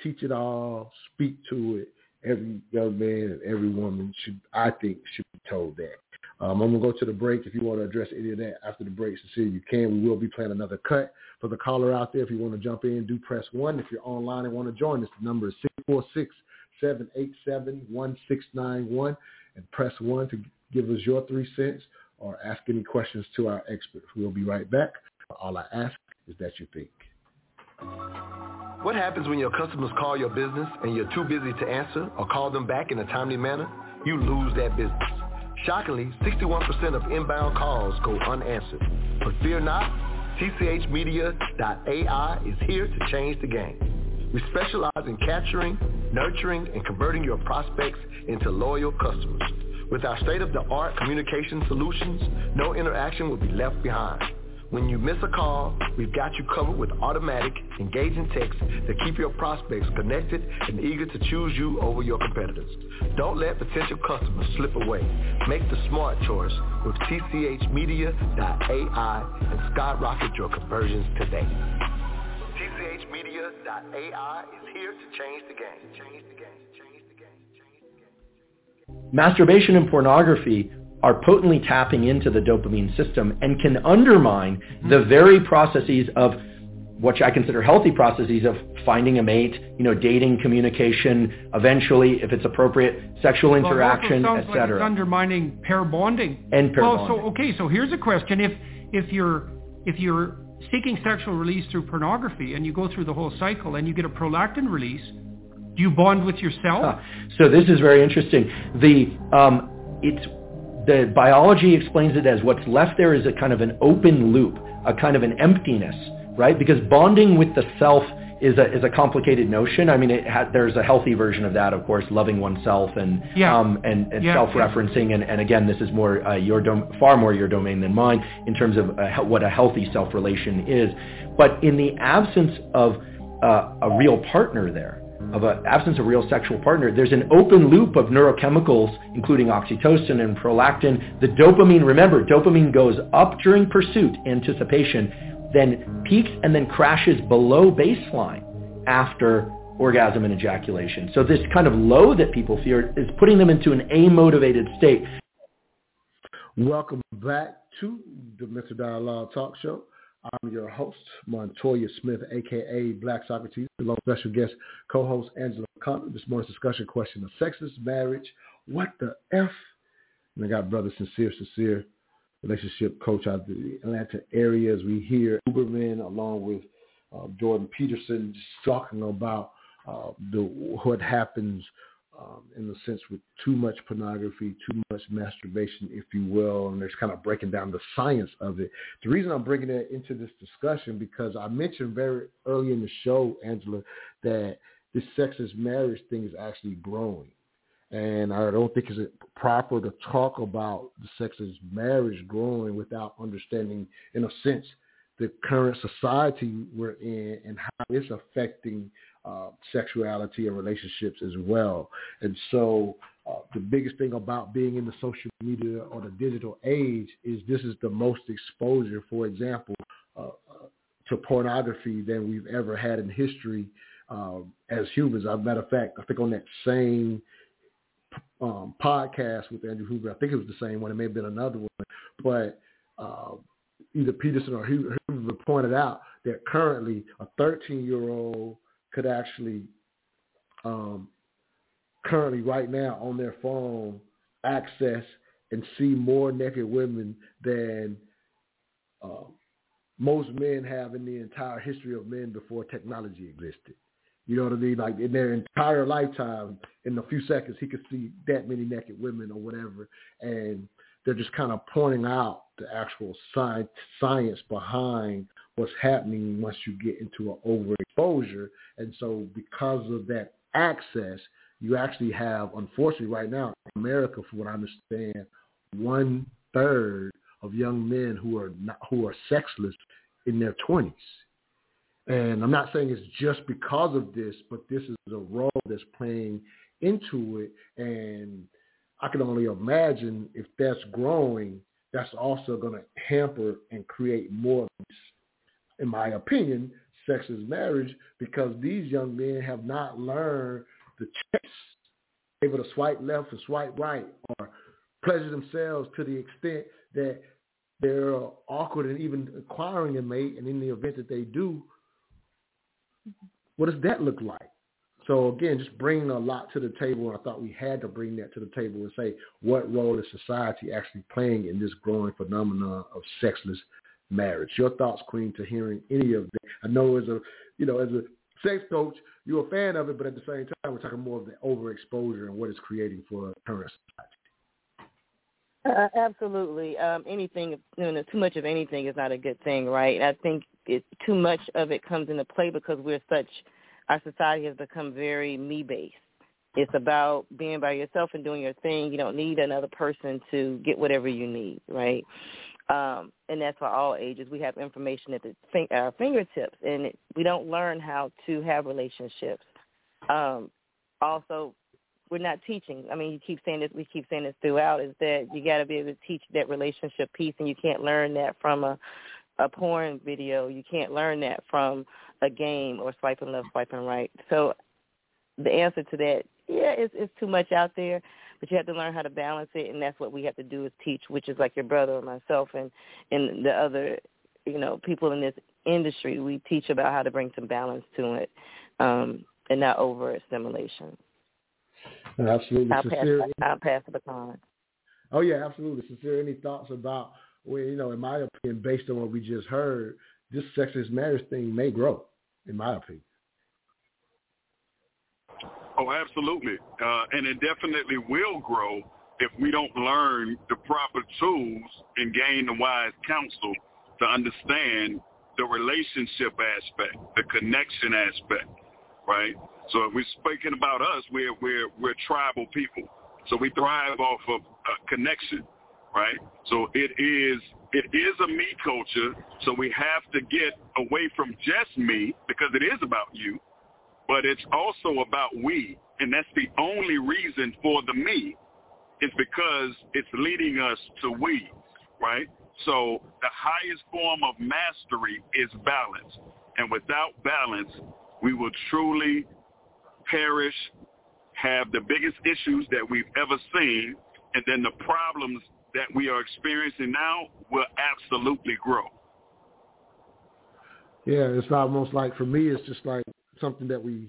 teach it all, speak to it. Every young man and every woman should, I think, should be told that. Um, I'm gonna go to the break. If you want to address any of that after the break, Cecilia, you can. We will be playing another cut for the caller out there. If you want to jump in, do press one. If you're online and want to join us, the number is six four six seven eight seven one six nine one, and press one to give us your three cents or ask any questions to our experts. We'll be right back. All I ask is that you think. What happens when your customers call your business and you're too busy to answer or call them back in a timely manner? You lose that business. Shockingly, 61% of inbound calls go unanswered. But fear not, tchmedia.ai is here to change the game. We specialize in capturing, nurturing, and converting your prospects into loyal customers. With our state-of-the-art communication solutions, no interaction will be left behind. When you miss a call, we've got you covered with automatic, engaging texts that keep your prospects connected and eager to choose you over your competitors. Don't let potential customers slip away. Make the smart choice with tchmedia.ai and skyrocket your conversions today. tchmedia.ai is here to change the game. Change the game. Change the game. Change the game. Masturbation and pornography are potently tapping into the dopamine system and can undermine the very processes of what I consider healthy processes of finding a mate, you know, dating, communication, eventually, if it's appropriate, sexual interaction, well, etc. Like it's undermining pair bonding. And pair well, bonding. so okay, so here's a question: if if you're if you're seeking sexual release through pornography and you go through the whole cycle and you get a prolactin release, do you bond with yourself? Huh. So this is very interesting. The um, it's the biology explains it as what's left there is a kind of an open loop, a kind of an emptiness, right? Because bonding with the self is a is a complicated notion. I mean, it ha- there's a healthy version of that, of course, loving oneself and yeah. um, and, and yeah. self-referencing. And, and again, this is more uh, your dom- far more your domain than mine in terms of uh, what a healthy self-relation is. But in the absence of uh, a real partner there, of an absence of real sexual partner, there's an open loop of neurochemicals, including oxytocin and prolactin. The dopamine, remember, dopamine goes up during pursuit, anticipation, then peaks and then crashes below baseline after orgasm and ejaculation. So this kind of low that people fear is putting them into an amotivated state. Welcome back to the Mental Dialogue Talk Show. I'm your host, Montoya Smith, aka Black Socrates, along with special guest co-host Angela Compton. This morning's discussion question of sexist marriage. What the F? And I got brother Sincere Sincere, relationship coach out of the Atlanta area as we hear Huberman along with uh, Jordan Peterson just talking about uh, the what happens um, in the sense with too much pornography, too much masturbation, if you will, and there's kind of breaking down the science of it. The reason I'm bringing that into this discussion because I mentioned very early in the show, Angela, that this sexist marriage thing is actually growing. And I don't think it's proper to talk about the sexist marriage growing without understanding, in a sense, the current society we're in and how it's affecting uh, sexuality and relationships as well. And so uh, the biggest thing about being in the social media or the digital age is this is the most exposure, for example, uh, to pornography than we've ever had in history um, as humans. As a matter of fact, I think on that same um, podcast with Andrew Huberman, I think it was the same one. It may have been another one, but uh, either Peterson or Huberman pointed out that currently a 13-year-old could actually um, currently right now on their phone access and see more naked women than uh, most men have in the entire history of men before technology existed. You know what I mean? Like in their entire lifetime, in a few seconds, he could see that many naked women or whatever, and they're just kind of pointing out the actual science science behind what's happening once you get into an overexposure. And so, because of that access, you actually have, unfortunately, right now America, from what I understand, one third of young men who are not, who are sexless in their twenties. And I'm not saying it's just because of this, but this is a role that's playing into it. And I can only imagine if that's growing, that's also going to hamper and create more, in my opinion, sexist marriage because these young men have not learned the checks, able to swipe left or swipe right or pleasure themselves to the extent that they're awkward and even acquiring a mate. And in the event that they do, what does that look like? So again, just bringing a lot to the table. I thought we had to bring that to the table and say what role is society actually playing in this growing phenomenon of sexless marriage. Your thoughts, Queen, to hearing any of that. I know as a you know as a sex coach, you're a fan of it, but at the same time, we're talking more of the overexposure and what it's creating for current society. Uh, absolutely. Um, anything, you know, too much of anything is not a good thing, right? I think it, too much of it comes into play because we're such, our society has become very me-based. It's about being by yourself and doing your thing. You don't need another person to get whatever you need, right? Um, and that's for all ages. We have information at the, our fingertips, and we don't learn how to have relationships. Um, also, we're not teaching. I mean, you keep saying this. We keep saying this throughout. Is that you got to be able to teach that relationship piece, and you can't learn that from a a porn video. You can't learn that from a game or swiping left, swiping right. So the answer to that, yeah, it's, it's too much out there, but you have to learn how to balance it, and that's what we have to do is teach, which is like your brother or myself and and the other, you know, people in this industry. We teach about how to bring some balance to it, um, and not over assimilation. Absolutely. I'll Sincere, pass, I'll pass the baton. Oh yeah, absolutely. Sincere, any thoughts about well, you know, in my opinion, based on what we just heard, this sexist marriage thing may grow, in my opinion. Oh, absolutely. Uh, and it definitely will grow if we don't learn the proper tools and gain the wise counsel to understand the relationship aspect, the connection aspect, right? So if we're speaking about us, we're, we're, we're tribal people. So we thrive off of connection, right? So it is it is a me culture. So we have to get away from just me because it is about you, but it's also about we, and that's the only reason for the me is because it's leading us to we, right? So the highest form of mastery is balance, and without balance, we will truly perish, have the biggest issues that we've ever seen, and then the problems that we are experiencing now will absolutely grow. Yeah, it's almost like for me, it's just like something that we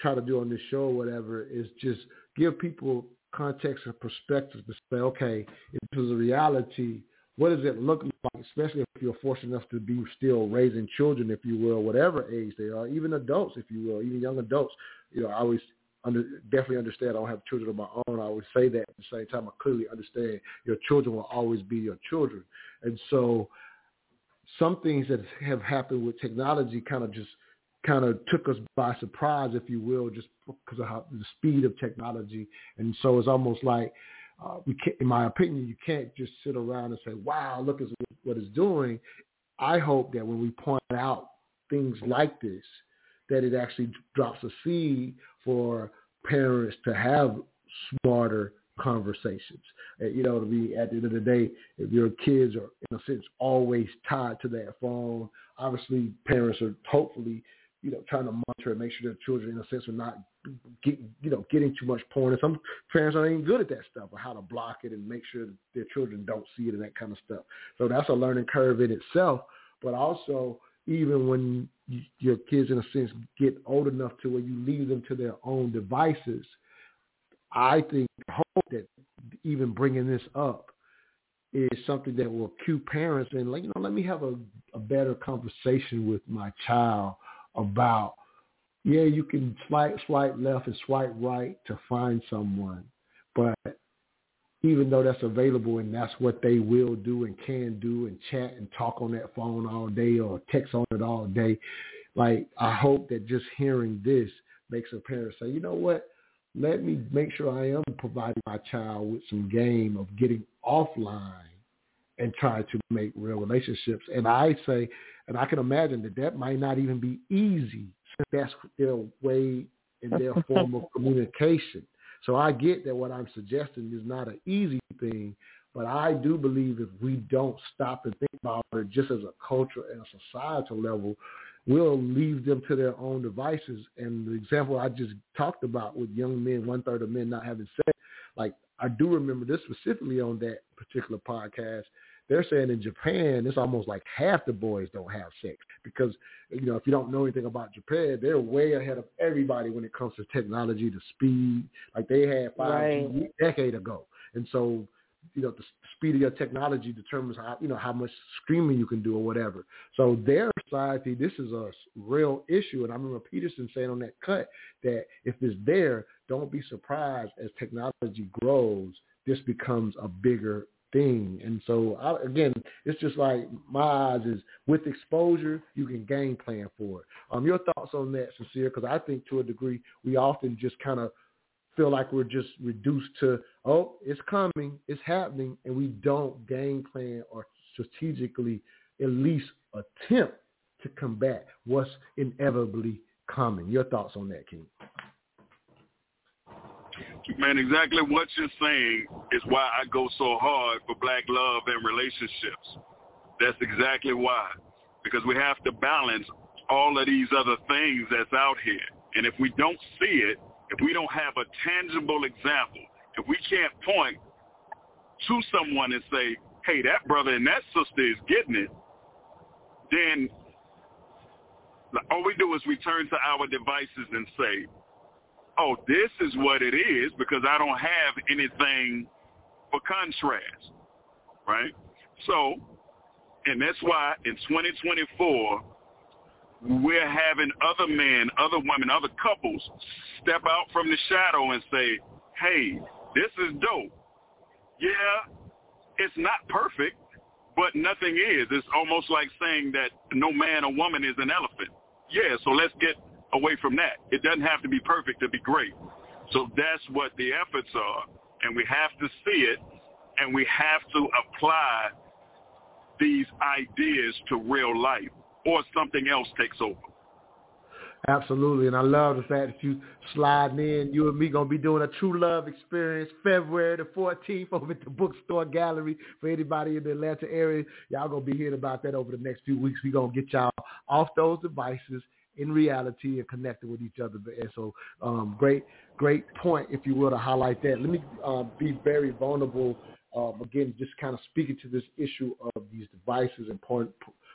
try to do on this show or whatever is just give people context and perspective to say, okay, if this is a reality, what does it look like, especially if you're fortunate enough to be still raising children, if you will, whatever age they are, even adults, if you will, even young adults. You know, I always under, definitely understand I don't have children of my own. I always say that at the same time. I clearly understand your children will always be your children. And so some things that have happened with technology kind of just kind of took us by surprise, if you will, just because of how, the speed of technology. And so it's almost like, uh, we can't, in my opinion, you can't just sit around and say, wow, look at what it's doing. I hope that when we point out things like this, that it actually drops a seed for parents to have smarter conversations. You know, to be at the end of the day, if your kids are in a sense always tied to that phone, obviously parents are hopefully, you know, trying to monitor and make sure their children in a sense are not get, you know, getting too much porn. And some parents aren't even good at that stuff or how to block it and make sure their children don't see it and that kind of stuff. So that's a learning curve in itself. But also even when you, your kids, in a sense, get old enough to where you leave them to their own devices, I think, hope that even bringing this up is something that will cue parents and, like, you know, let me have a, a better conversation with my child about yeah, you can swipe swipe left and swipe right to find someone, but even though that's available and that's what they will do and can do and chat and talk on that phone all day or text on it all day, like I hope that just hearing this makes a parent say, you know what, let me make sure I am providing my child with some game of getting offline and try to make real relationships. And I say, and I can imagine that that might not even be easy since that's their way and their *laughs* form of communication. So I get that what I'm suggesting is not an easy thing, but I do believe if we don't stop and think about it just as a culture and a societal level, we'll leave them to their own devices. And the example I just talked about with young men, one third of men not having sex, like I do remember this specifically on that particular podcast. They're saying in Japan, it's almost like half the boys don't have sex because, you know, if you don't know anything about Japan, they're way ahead of everybody when it comes to technology, the speed. Like they had 5G right. decade ago. And so you know, the speed of your technology determines how, you know, how much screaming you can do or whatever. So their society, this is a real issue. And I remember Peterson saying on that cut that if it's there, don't be surprised as technology grows, this becomes a bigger thing. And so I, again, it's just like my eyes is with exposure, you can game plan for it. Um, your thoughts on that, Sincere? Because I think to a degree we often just kind of feel like we're just reduced to, oh, it's coming, it's happening, and we don't game plan or strategically at least attempt to combat what's inevitably coming. Your thoughts on that, King? Man, exactly what you're saying is why I go so hard for black love and relationships. That's exactly why. Because we have to balance all of these other things that's out here. And if we don't see it, if we don't have a tangible example, if we can't point to someone and say, hey, that brother and that sister is getting it, then all we do is we turn to our devices and say, oh, this is what it is because I don't have anything for contrast, right? So, and that's why in 2024, we're having other men, other women, other couples step out from the shadow and say, hey, this is dope. Yeah, it's not perfect, but nothing is. It's almost like saying that no man or woman is an elephant. Yeah, so let's get away from that. It doesn't have to be perfect to be great. So that's what the efforts are. And we have to see it, and we have to apply these ideas to real life or something else takes over. Absolutely, and I love the fact that you sliding in. You and me gonna be doing a true love experience February the 14th over at the Bookstore Gallery for anybody in the Atlanta area. Y'all gonna be hearing about that over the next few weeks. We gonna get y'all off those devices in reality and connected with each other. And so, um, great, great point, if you will, to highlight that. Let me uh, be very vulnerable. Um, again, just kind of speaking to this issue of these devices and porn,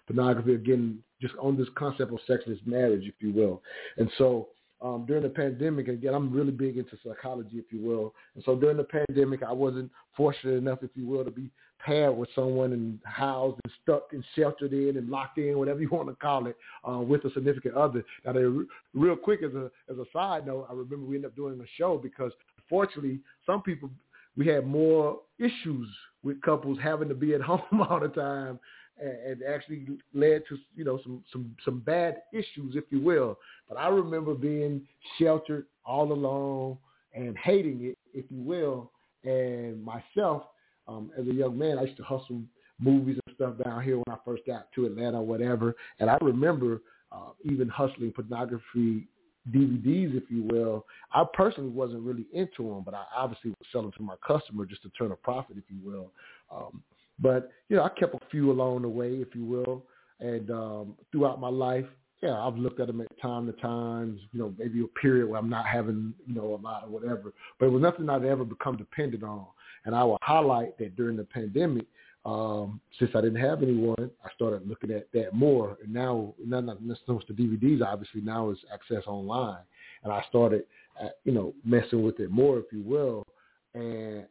pornography again, just on this concept of sexless marriage, if you will. And so um, during the pandemic, again, I'm really big into psychology, if you will. And so during the pandemic, I wasn't fortunate enough, if you will, to be paired with someone and housed and stuck and sheltered in and locked in, whatever you want to call it, uh, with a significant other. Now, re- real quick, as a as a side note, I remember we ended up doing a show because, fortunately, some people we had more issues with couples having to be at *laughs* home all the time and, actually led to you know some some some bad issues, if you will. But I remember being sheltered all alone and hating it, if you will. And myself, um, as a young man, I used to hustle movies and stuff down here when I first got to Atlanta or whatever. And I remember uh, even hustling pornography DVDs, if you will. I personally wasn't really into them, but I obviously was selling to my customer just to turn a profit, if you will. Um, but you know, I kept a few along the way, if you will, and um, throughout my life, yeah, I've looked at them at time to times. You know, maybe a period where I'm not having you know a lot or whatever. But it was nothing I'd ever become dependent on. And I will highlight that during the pandemic, um, since I didn't have anyone, I started looking at that more. And now, not not necessarily the DVDs, obviously now is access online, and I started, uh, you know, messing with it more, if you will. And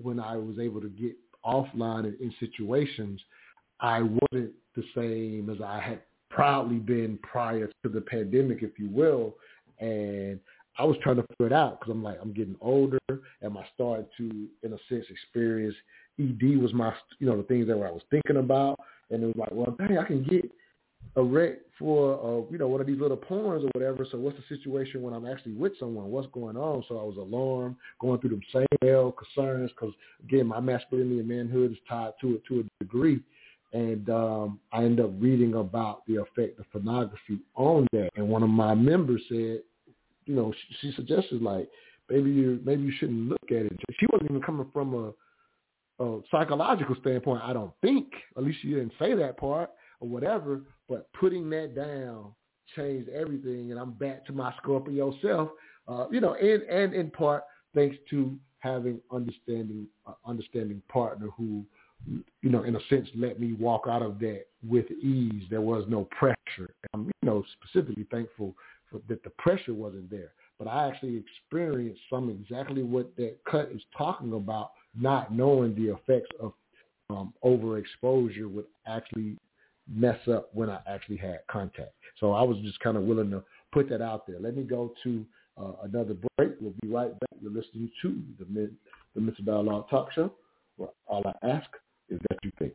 when I was able to get offline in, in situations, I wasn't the same as I had proudly been prior to the pandemic, if you will. And I was trying to figure it out because I'm like, I'm getting older. Am I starting to, in a sense, experience ED was my, you know, the things that I was thinking about. And it was like, well, dang, I can get a rec for, uh, you know, one of these little porns or whatever. So what's the situation when I'm actually with someone? What's going on? So I was alarmed, going through them same male concerns because, again, my masculinity and manhood is tied to it to a degree. And um, I ended up reading about the effect of pornography on that. And one of my members said, you know, she, she suggested like, maybe you maybe you shouldn't look at it. She wasn't even coming from a, psychological standpoint. I don't think. At least she didn't say that part or whatever. But putting that down changed everything, and I'm back to my Scorpio self. Uh, you know, and and in part thanks to having understanding uh, understanding partner who you know, in a sense, let me walk out of that with ease. There was no pressure. I'm, you know, specifically thankful that the pressure wasn't there. But I actually experienced some exactly what that cut is talking about, not knowing the effects of um, overexposure would actually mess up when I actually had contact. So I was just kind of willing to put that out there. Let me go to uh, another break. We'll be right back. You're listening to the the Mental Dialogue Talk Show. Well, all I ask is that you think.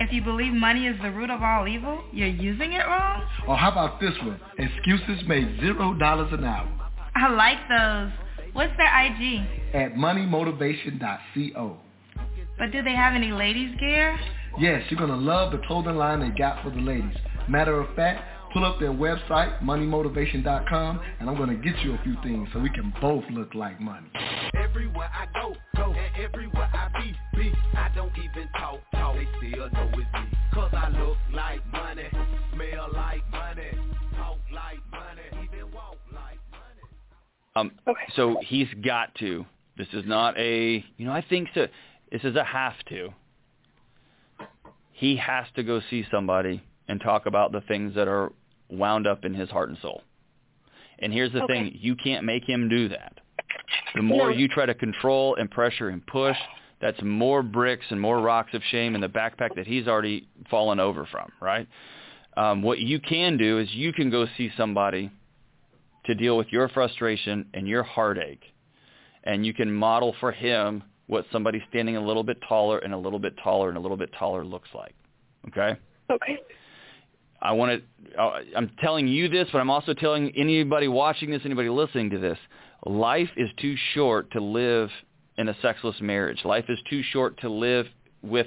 If you believe money is the root of all evil, you're using it wrong? Or how about this one? Excuses make zero dollars an hour. I like those. What's their IG? At moneymotivation.co. But do they have any ladies gear? Yes, you're going to love the clothing line they got for the ladies. Matter of fact, Pull up their website, moneymotivation.com, and I'm going to get you a few things so we can both look like money. Everywhere I go, go, and everywhere I be, be, I don't even talk, talk. They still know it's me. Cause I look like money, smell like money, talk like money, even walk like money. Um, so he's got to. This is not a, you know, I think so. This is a have to. He has to go see somebody and talk about the things that are wound up in his heart and soul. And here's the Okay. thing, you can't make him do that. The more No. you try to control and pressure and push, that's more bricks and more rocks of shame in the backpack that he's already fallen over from, right? Um, what you can do is you can go see somebody to deal with your frustration and your heartache, and you can model for him what somebody standing a little bit taller and a little bit taller and a little bit taller looks like. Okay? Okay. I want to. Uh, I'm telling you this, but I'm also telling anybody watching this, anybody listening to this. Life is too short to live in a sexless marriage. Life is too short to live with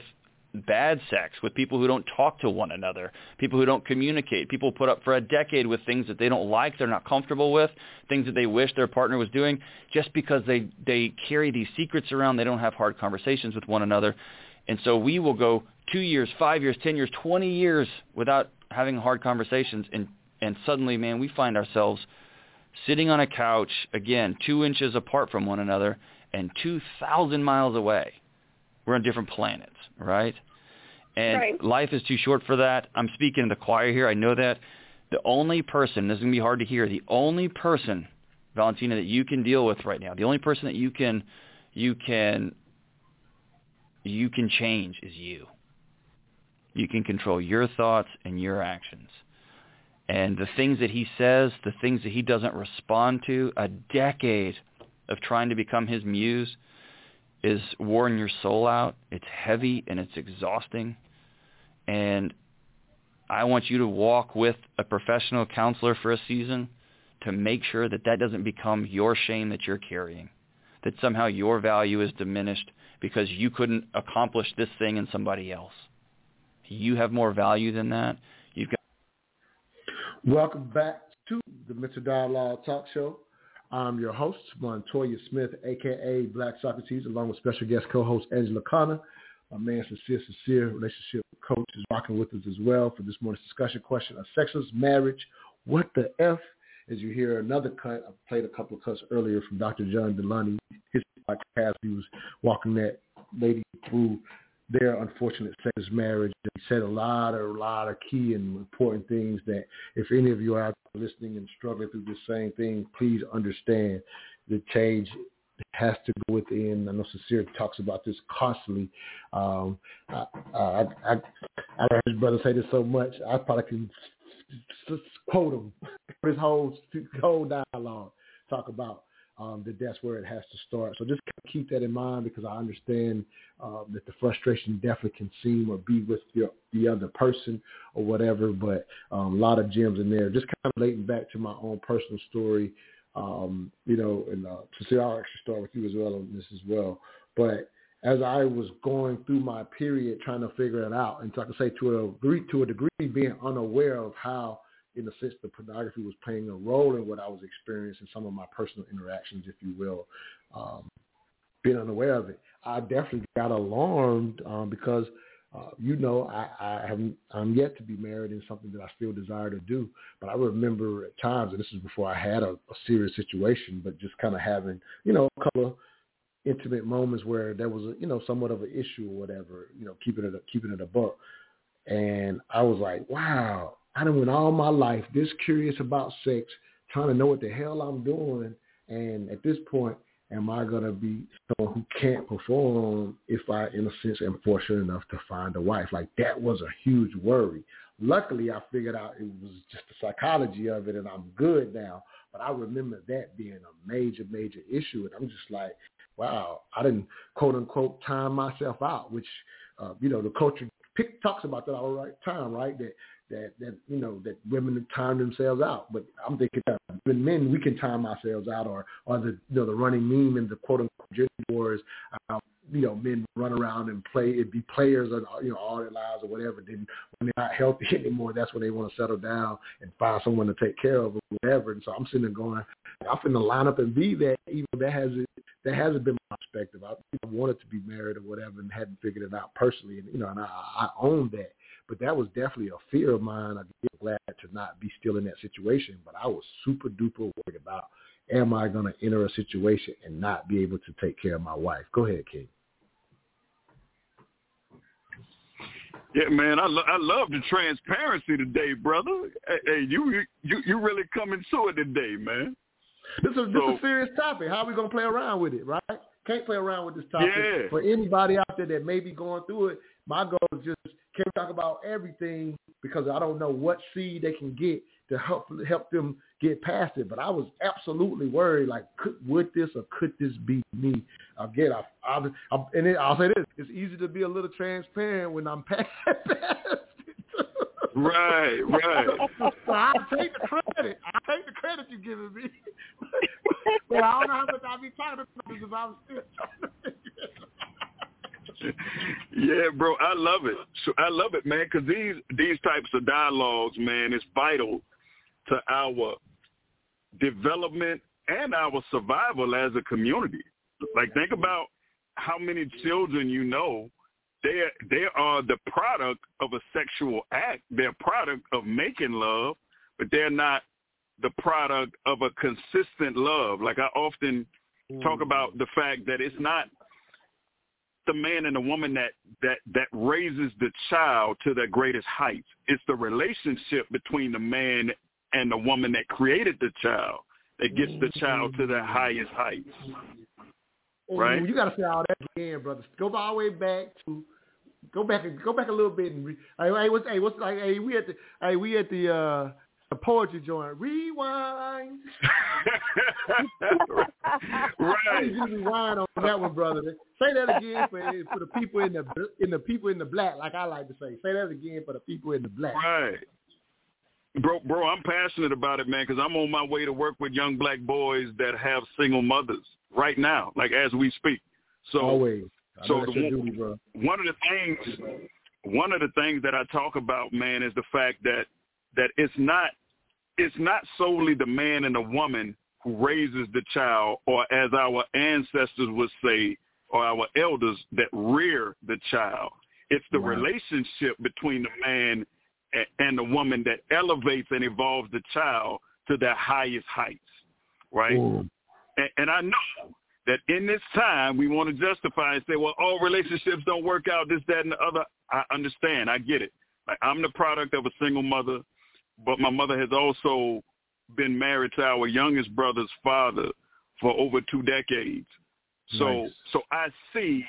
bad sex, with people who don't talk to one another, people who don't communicate. People put up for a decade with things that they don't like, they're not comfortable with, things that they wish their partner was doing, just because they they carry these secrets around. They don't have hard conversations with one another, and so we will go two years, five years, ten years, twenty years without having hard conversations and and suddenly man we find ourselves sitting on a couch again two inches apart from one another and 2000 miles away. We're on different planets right? And Right. life is too short for that. I'm speaking to the choir here. I know that. The only person this is going to be hard to hear the only person valentina that you can deal with right now the only person that you can you can you can change is you you can control your thoughts and your actions. And the things that he says, the things that he doesn't respond to, a decade of trying to become his muse is wearing your soul out. It's heavy and it's exhausting. And I want you to walk with a professional counselor for a season to make sure that that doesn't become your shame that you're carrying, that somehow your value is diminished because you couldn't accomplish this thing in somebody else you have more value than that. You've got Welcome back to the Mental Dialogue Talk Show. I'm your host, Montoya Smith, aka Black Socrates, along with special guest co-host Angela Conner. My man, Sincere, Sincere, relationship coach is rocking with us as well for this morning's discussion question of sexless marriage. What the F? As you hear another cut, I played a couple of cuts earlier from Dr. John Delony. His podcast, he was walking that lady through their unfortunate sex marriage. He said a lot of, a lot of key and important things that if any of you are listening and struggling through the same thing, please understand the change has to go within. I know Sincere talks about this constantly. Um, I, I, I, I heard his brother say this so much, I probably can quote him, *laughs* his whole whole dialogue, talk about um, that that's where it has to start. So just keep that in mind because I understand um, that the frustration definitely can seem or be with the other person or whatever, but um, a lot of gems in there. Just kind of relating back to my own personal story, um, you know, and uh, to see, I'll actually start with you as well on this as well. But as I was going through my period trying to figure it out, and so I can say to a degree, to a degree, being unaware of how in a sense, the pornography was playing a role in what I was experiencing, some of my personal interactions, if you will, um, being unaware of it. I definitely got alarmed um, because, uh, you know, I, I haven't, I'm yet to be married in something that I still desire to do. But I remember at times, and this is before I had a, a serious situation, but just kind of having, you know, a couple of intimate moments where there was, a, you know, somewhat of an issue or whatever, you know, keeping it, keeping it a book. And I was like, wow, I done went all my life this curious about sex, trying to know what the hell I'm doing. And at this point, am I going to be someone who can't perform if I, in a sense, am fortunate enough to find a wife? Like that was a huge worry. Luckily, I figured out it was just the psychology of it and I'm good now. But I remember that being a major, major issue. And I'm just like, wow, I didn't quote unquote time myself out, which, uh, you know, the culture talks about that all the right time, right? That that that you know that women time themselves out. But I'm thinking that when men we can time ourselves out, or or the you know the running meme and the quote unquote gender wars. Uh, you know, men run around and play, it be players or, you know, all their lives or whatever. Then when they're not healthy *laughs* anymore, that's when they want to settle down and find someone to take care of or whatever. And so I'm sitting there going, I'm finna line up and be that, even though that hasn't, that hasn't been my perspective. I wanted to be married or whatever and hadn't figured it out personally. And, you know, and I, I own that. But that was definitely a fear of mine. I'm glad to not be still in that situation, but I was super duper worried about am I going to enter a situation and not be able to take care of my wife? Go ahead, King. Yeah, man, I lo- I love the transparency today, brother. Hey, hey, you you you really coming to it today, man. This is this is a serious topic. How are we gonna play around with it, right? Can't play around with this topic. Yeah. For anybody out there that may be going through it, my goal is just can we talk about everything because I don't know what seed they can get to help help them get past it. But I was absolutely worried, like, could, would this or could this be me? Again, I, I, I and it, I'll say this: it's easy to be a little transparent when I'm *laughs* past. right, right. so I take the credit. I take the credit you're giving me. *laughs* but I don't know how much I'll be talking about this if I was still trying to figure it out yeah, bro, I love it. So I love it, man, because these these types of dialogues, man, is vital to our development and our survival as a community. Like, think about how many children you know they they are the product of a sexual act. They're product of making love, but they're not the product of a consistent love. Like I often talk mm. about the fact that it's not the man and the woman that that that raises the child to their greatest heights. It's the relationship between the man and the woman that created the child that gets the child to their highest heights. Right? You got to say all that again, brothers. Go all the way back to go back and go back a little bit and re, hey, hey what's hey what's like hey we at the hey we at the uh the poetry joint. Rewind. *laughs* right. You rewind on that one, brother. Say that again for for the people in the in the people in the black, like I like to say. Say that again for the people in the black. Right. Bro, bro, I'm passionate about it, man, because I'm on my way to work with young black boys that have single mothers right now, like as we speak. So, Always. so the, duty, one of the things, one of the things that I talk about, man, is the fact that that it's not it's not solely the man and the woman who raises the child, or as our ancestors would say, or our elders that rear the child. It's the Right. relationship between the man and the woman that elevates and evolves the child to their highest heights, right? Mm. And, and I know that in this time we want to justify and say, well, all relationships don't work out, this, that, and the other. I understand. I get it. Like, I'm the product of a single mother, but my mother has also been married to our youngest brother's father for over two decades. So, Nice. so I see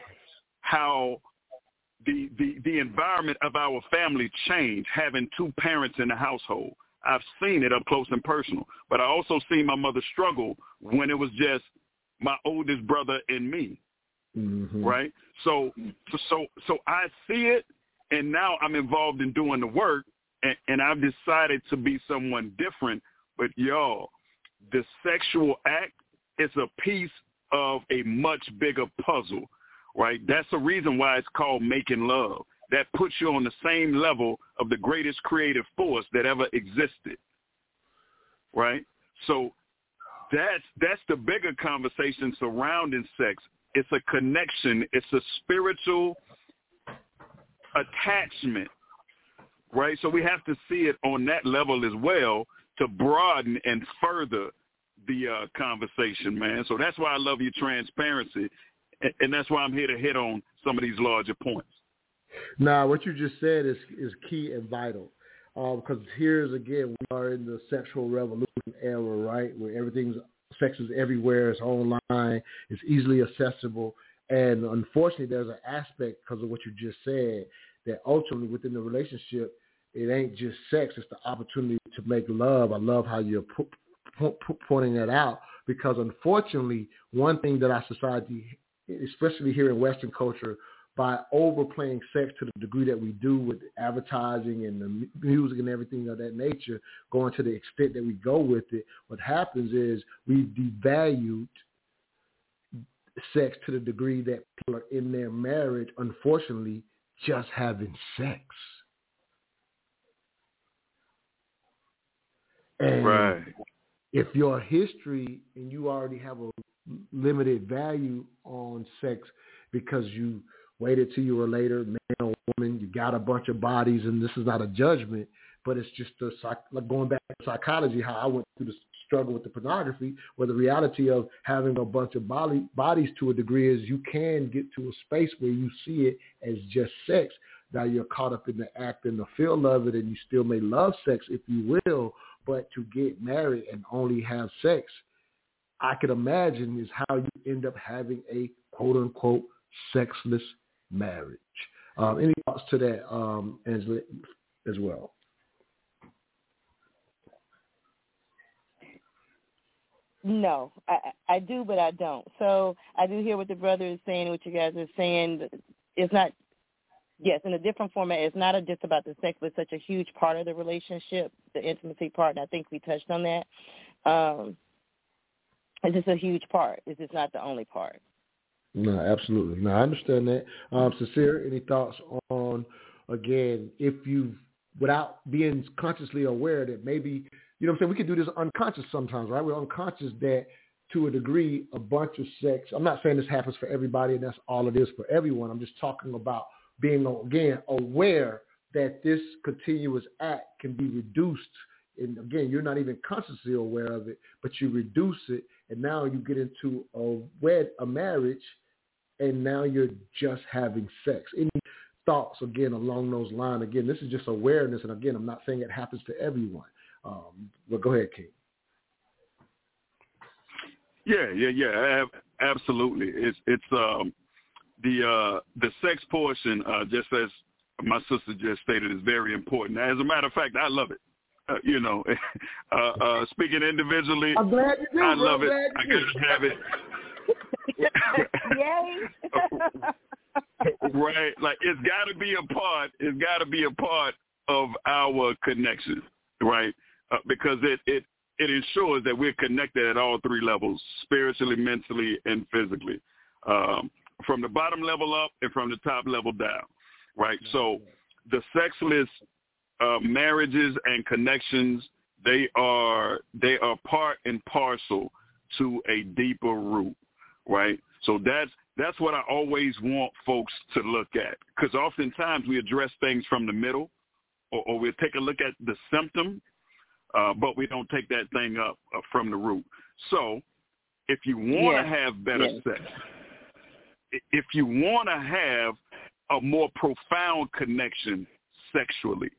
how the, the the environment of our family changed having two parents in the household. I've seen it up close and personal, but I also seen my mother struggle when it was just my oldest brother and me, Mhm. right? So, so, so I see it, and now I'm involved in doing the work, and, I've decided to be someone different. But y'all, the sexual act is a piece of a much bigger puzzle, right? That's the reason why it's called making love. That puts you on the same level of the greatest creative force that ever existed, right? So that's that's the bigger conversation surrounding sex. It's a connection. It's a spiritual attachment, right? So we have to see it on that level as well to broaden and further the uh, conversation, man. So that's why I love your transparency, and, and that's why I'm here to hit on some of these larger points. Now, what you just said is is key and vital, uh, because here's again we are in the sexual revolution era, right, where everything's sex is everywhere, it's online, it's easily accessible, and unfortunately, there's an aspect because of what you just said that ultimately within the relationship, it ain't just sex; it's the opportunity to make love. I love how you're pu- pu- pu- pointing that out because unfortunately, one thing that our society, especially here in Western culture, by overplaying sex to the degree that we do with advertising and the music and everything of that nature, going to the extent that we go with it, what happens is we devalued sex to the degree that people are in their marriage, unfortunately, just having sex. And Right. if your history and you already have a limited value on sex because you waited till you were later, man or woman, you got a bunch of bodies, and this is not a judgment, but it's just a psych- like going back to psychology, how I went through the struggle with the pornography, where the reality of having a bunch of body, bodies to a degree is you can get to a space where you see it as just sex. Now you're caught up in the act and the feel of it, and you still may love sex, if you will, but to get married and only have sex, I could imagine is how you end up having a quote unquote sexless marriage. Um, any thoughts to that, um, Angela, as well? No, I, I I do, but I don't. So I do hear what the brother is saying, what you guys are saying. It's not, yes, in a different format. It's not a, just about the sex, but such a huge part of the relationship, the intimacy part. And I think we touched on that. Um, it's just a huge part. It's just not the only part. No, absolutely. No, I understand that. Um, Sincere, any thoughts on, again, if you, without being consciously aware that maybe, you know what I'm saying, we can do this unconscious sometimes, right? We're unconscious that to a degree, a bunch of sex, I'm not saying this happens for everybody and that's all it is for everyone. I'm just talking about being, again, aware that this continuous act can be reduced. And again, you're not even consciously aware of it, but you reduce it, and now you get into a wed, a marriage, and now you're just having sex. Any thoughts again along those lines? Again, this is just awareness, and again, I'm not saying it happens to everyone. Um, but go ahead, King. Yeah, yeah, yeah, absolutely. It's it's um the uh the sex portion, uh, just as my sister just stated, is very important. As a matter of fact, I love it. Uh, you know, *laughs* uh, uh, speaking individually, I'm glad you do. I love I'm it. I gotta have it. *laughs* *laughs* Yay! right? Like it's got to be a part. It's got to be a part of our connection, right? Uh, because it it it ensures that we're connected at all three levels: spiritually, mentally, and physically. Um, from the bottom level up and from the top level down, right? So the sexless uh, marriages and connections they are they are part and parcel to a deeper root, right? So that's That's what I always want folks to look at because oftentimes we address things from the middle or, or we take a look at the symptom, uh, but we don't take that thing up uh, from the root. So if you want to Yes. have better Yes. sex, i- if you want to have a more profound connection sexually,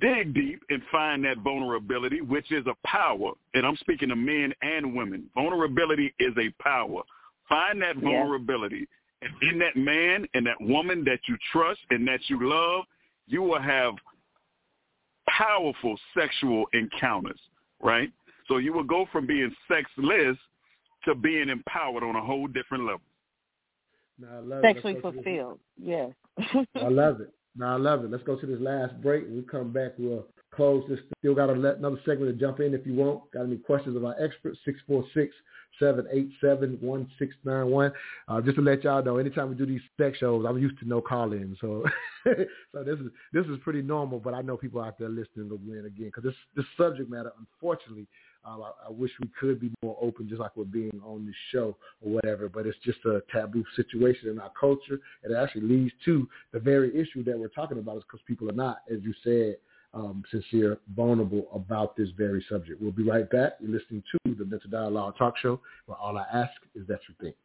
dig deep and find that vulnerability, which is a power. And I'm speaking to men and women. Vulnerability is a power. Find that vulnerability. And in that man and that woman that you trust and that you love, you will have powerful sexual encounters, right? So you will go from being sexless to being empowered on a whole different level. Now, I love Sexually this- fulfilled. Yes. I love it. Now I love it. Let's go to this last break. When we come back, we'll close this. Still got another segment to jump in if you want. Got any questions of our experts? 646-787-1691. Uh, just to let y'all know, anytime we do these sex shows, I'm used to no call-in. So, *laughs* so this is this is pretty normal. But I know people out there listening will win again because this this subject matter, unfortunately, um, I, I wish we could be more open, just like we're being on this show or whatever. But it's just a taboo situation in our culture, it actually leads to the very issue that we're talking about. Is because people are not, as you said, um, sincere, vulnerable about this very subject. We'll be right back. You're listening to the Mental Dialogue Talk Show, where all I ask is that you think.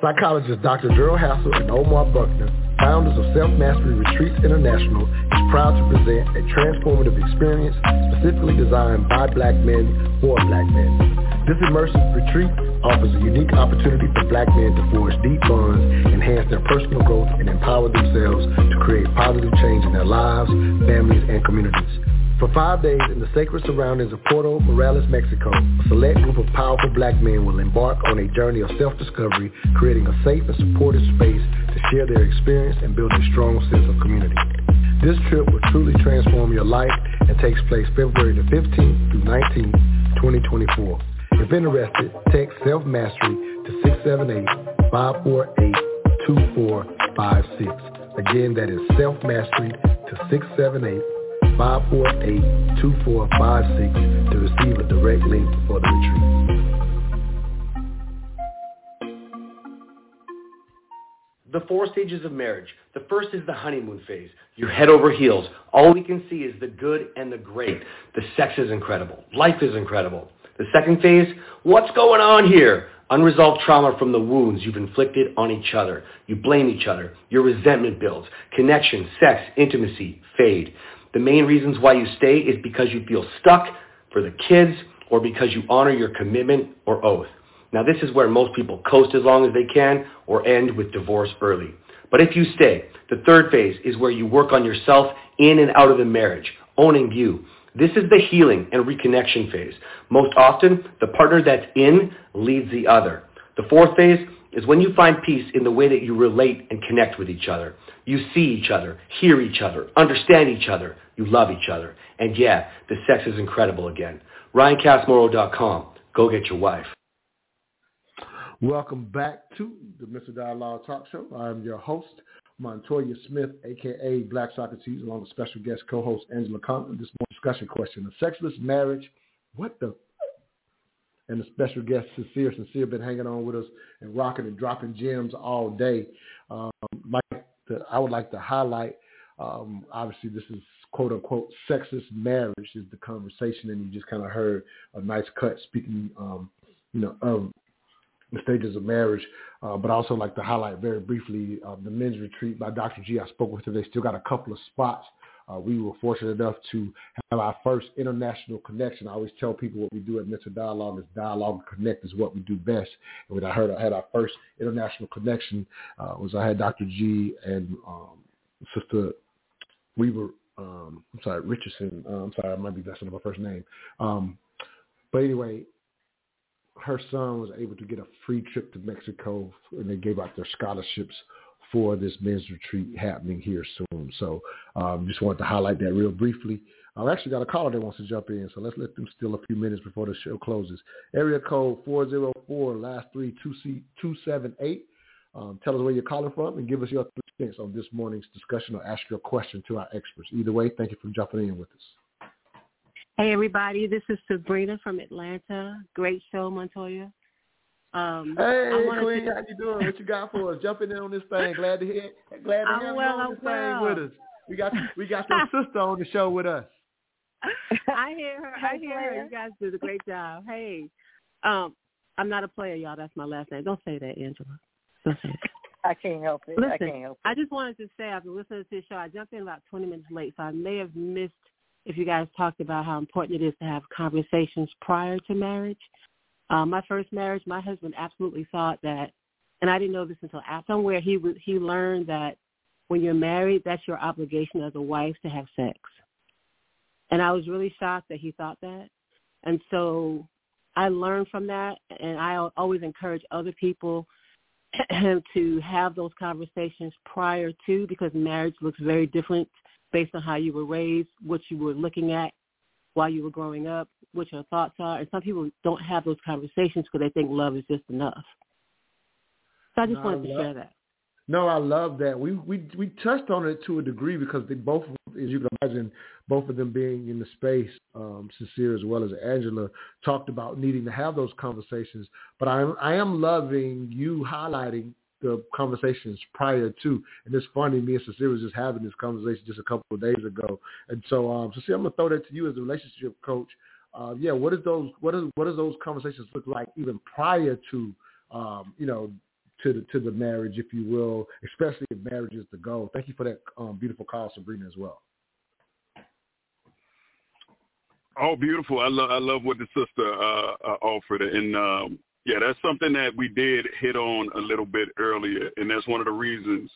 Psychologist Dr. Gerald Hassel and Omar Buckner, founders of Self-Mastery Retreats International, is proud to present a transformative experience specifically designed by black men for black men. This immersive retreat offers a unique opportunity for black men to forge deep bonds, enhance their personal growth, and empower themselves to create positive change in their lives, families, and communities. For five days in the sacred surroundings of Puerto Morelos, Mexico, a select group of powerful black men will embark on a journey of self-discovery, creating a safe and supportive space to share their experience and build a strong sense of community. This trip will truly transform your life and takes place February the 15th through 19th, 2024. If interested, text self-mastery to 678-548-2456. Again, that is self-mastery to 678 548-2456 to receive a direct link for the retreat. The four stages of marriage. The first is the honeymoon phase. You're head over heels. All we can see is the good and the great. The sex is incredible. Life is incredible. The second phase, what's going on here? Unresolved trauma from the wounds you've inflicted on each other. You blame each other. Your resentment builds. Connection, sex, intimacy fade. The main reasons why you stay is because you feel stuck for the kids or because you honor your commitment or oath. Now this is where most people coast as long as they can or end with divorce early. But if you stay, the third phase is where you work on yourself in and out of the marriage, owning you. This is the healing and reconnection phase. Most often, the partner that's in leads the other. The fourth phase is when you find peace in the way that you relate and connect with each other. You see each other, hear each other, understand each other, you love each other. And yeah, the sex is incredible again. RyanCastmorrow.com. Go get your wife. Welcome back to the Mental Dialogue Talk Show. I'm your host, Montoya Smith, aka Black Socrates, along with special guest co-host Angela Compton. This morning discussion question: A sexless marriage? What the? And the special guest Sincere, Sincere, been hanging on with us and rocking and dropping gems all day. Um, like to, I would like to highlight. Um, obviously, this is quote unquote sexist marriage is the conversation, and you just kind of heard a nice cut speaking, um, you know, of the stages of marriage, uh, but I also like to highlight very briefly uh, the men's retreat by Dr. G. I spoke with her. They still got a couple of spots. Uh, we were fortunate enough to have our first international connection. I always tell people what we do at Mental Dialogue is dialogue and connect is what we do best. And when I heard I had our first international connection, uh, was I had Dr. G and um, Sister Weaver. Um, I'm sorry, Richardson. Uh, I'm sorry, I might be messing up her first name. Um, but anyway, her son was able to get a free trip to Mexico, and they gave out their scholarships for this men's retreat happening here soon. So um, just wanted to highlight that real briefly. I've actually got a caller that wants to jump in, so let's let them steal a few minutes before the show closes. Area code 404, last three, 2C, 278. Um, tell us where you're calling from and give us your three cents on this morning's discussion or ask your question to our experts. Either way, thank you for jumping in with us. Hey everybody, this is Sabrina from Atlanta. Great show, Montoya. Um, hey, Queen, to... how you doing? What you got for us? Jumping in on this thing. Glad to hear. Glad to I'm have well, you on I'm this well. thing with us. We got we got your *laughs* sister on the show with us. I hear her. I hear her. You guys did a great job. Hey, um, I'm not a player, y'all. That's my last name. Don't say that, Angela. Don't say it. I can't help it. Listen, I can't help it. I just wanted to say I've been listening to the show. I jumped in about 20 minutes late, so I may have missed if you guys talked about how important it is to have conversations prior to marriage. Um, my first marriage, my husband absolutely thought that, and I didn't know this until after somewhere he w- he learned that when you're married, that's your obligation as a wife to have sex. And I was really shocked that he thought that. And so I learned from that, and I always encourage other people *clears throat* to have those conversations prior to because marriage looks very different based on how you were raised, what you were looking at while you were growing up, what your thoughts are. And some people don't have those conversations because they think love is just enough. So I just No, wanted I to love- share that. No, I love that. We we we touched on it to a degree because they both, as you can imagine, both of them being in the space, um, sincere as well as Angela, talked about needing to have those conversations. But I am I am loving you highlighting the conversations prior to. And it's funny, me and Sincere was just having this conversation just a couple of days ago. And so, um, I'm gonna throw that to you as a relationship coach. Uh, yeah, what is those what is what does those conversations look like even prior to um, you know to the to the marriage, if you will, especially if marriage is the goal. Thank you for that um, beautiful call, Sabrina, as well. Oh, beautiful! I love I love what the sister uh, uh, offered, and um, yeah, that's something that we did hit on a little bit earlier, and that's one of the reasons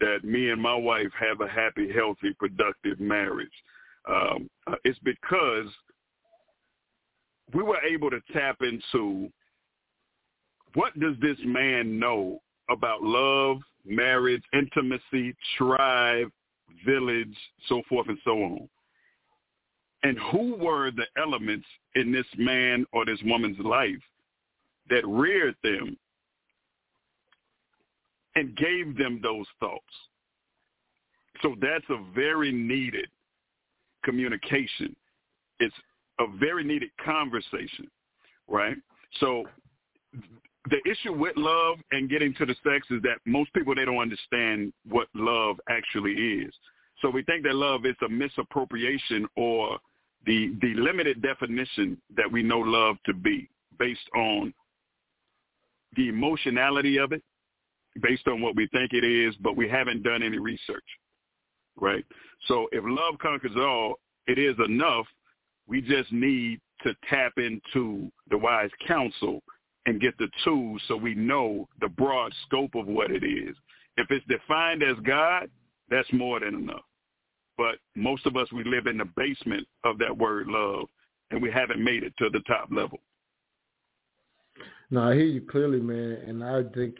that me and my wife have a happy, healthy, productive marriage. Um, uh, it's because we were able to tap into what does this man know about love, marriage, intimacy, tribe, village, so forth and so on? And who were the elements in this man or this woman's life that reared them and gave them those thoughts? So that's a very needed communication. It's a very needed conversation, right? So the issue with love and getting to the sex is that most people they don't understand what love actually is. So we think that love is a misappropriation or the the limited definition that we know love to be based on the emotionality of it, based on what we think it is, but we haven't done any research. Right? So if love conquers all, it is enough. We just need to tap into the wise counsel and get the tools so we know the broad scope of what it is. If it's defined as God, that's more than enough. But most of us, we live in the basement of that word love, and we haven't made it to the top level. No, I hear you clearly, man, and I think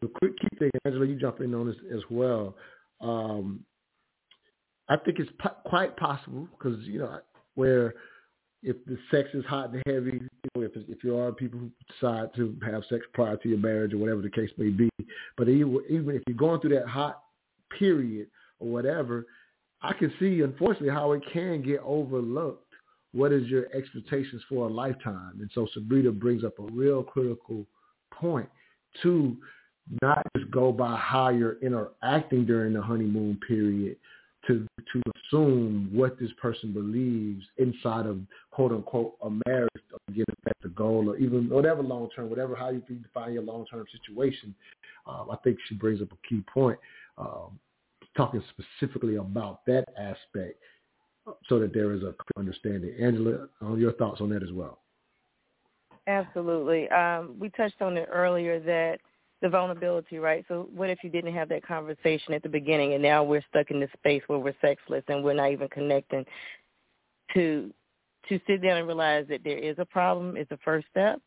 the quick key thing, Angela, you jump in on this as well. Um, I think it's quite possible because you know where if the sex is hot and heavy, you know, if if you are people who decide to have sex prior to your marriage or whatever the case may be, but even even if you're going through that hot period or whatever, I can see unfortunately how it can get overlooked. What is your expectations for a lifetime? And so Sabrina brings up a real critical point to not just go by how you're interacting during the honeymoon period, to to assume what this person believes inside of quote unquote a marriage again if that's the goal or even whatever long term whatever how you define your long term situation um, I think she brings up a key point um, talking specifically about that aspect so that there is a clear understanding Angela your thoughts on that as well Absolutely. Um, we touched on it earlier that the vulnerability, right? So what if you didn't have that conversation at the beginning and now we're stuck in this space where we're sexless and we're not even connecting to to sit down and realize that there is a problem is the first step.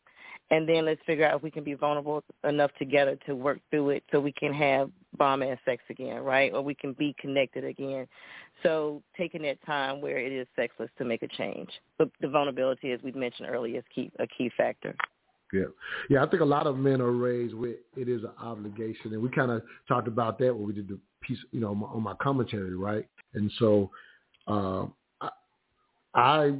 And then let's figure out if we can be vulnerable enough together to work through it so we can have bomb ass sex again, right? Or we can be connected again. So taking that time where it is sexless to make a change. But the vulnerability, as we mentioned earlier, is key, a key factor. Yeah, yeah. I think a lot of men are raised with it is an obligation, and we kind of talked about that when we did the piece, you know, on my, commentary, right? And so, um, I, I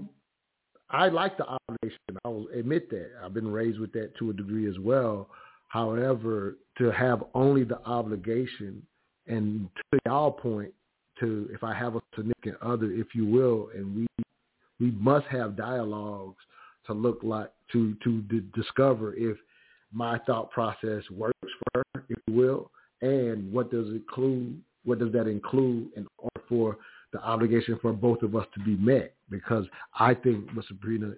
I like the obligation. I will admit that. I've been raised with that to a degree as well. However, to have only the obligation and to y'all point to if I have a significant other, if you will, and we we must have dialogues to look like to to d- discover if my thought process works for her, if you will, and what does it include what does that include in order for the obligation for both of us to be met? Because I think what Sabrina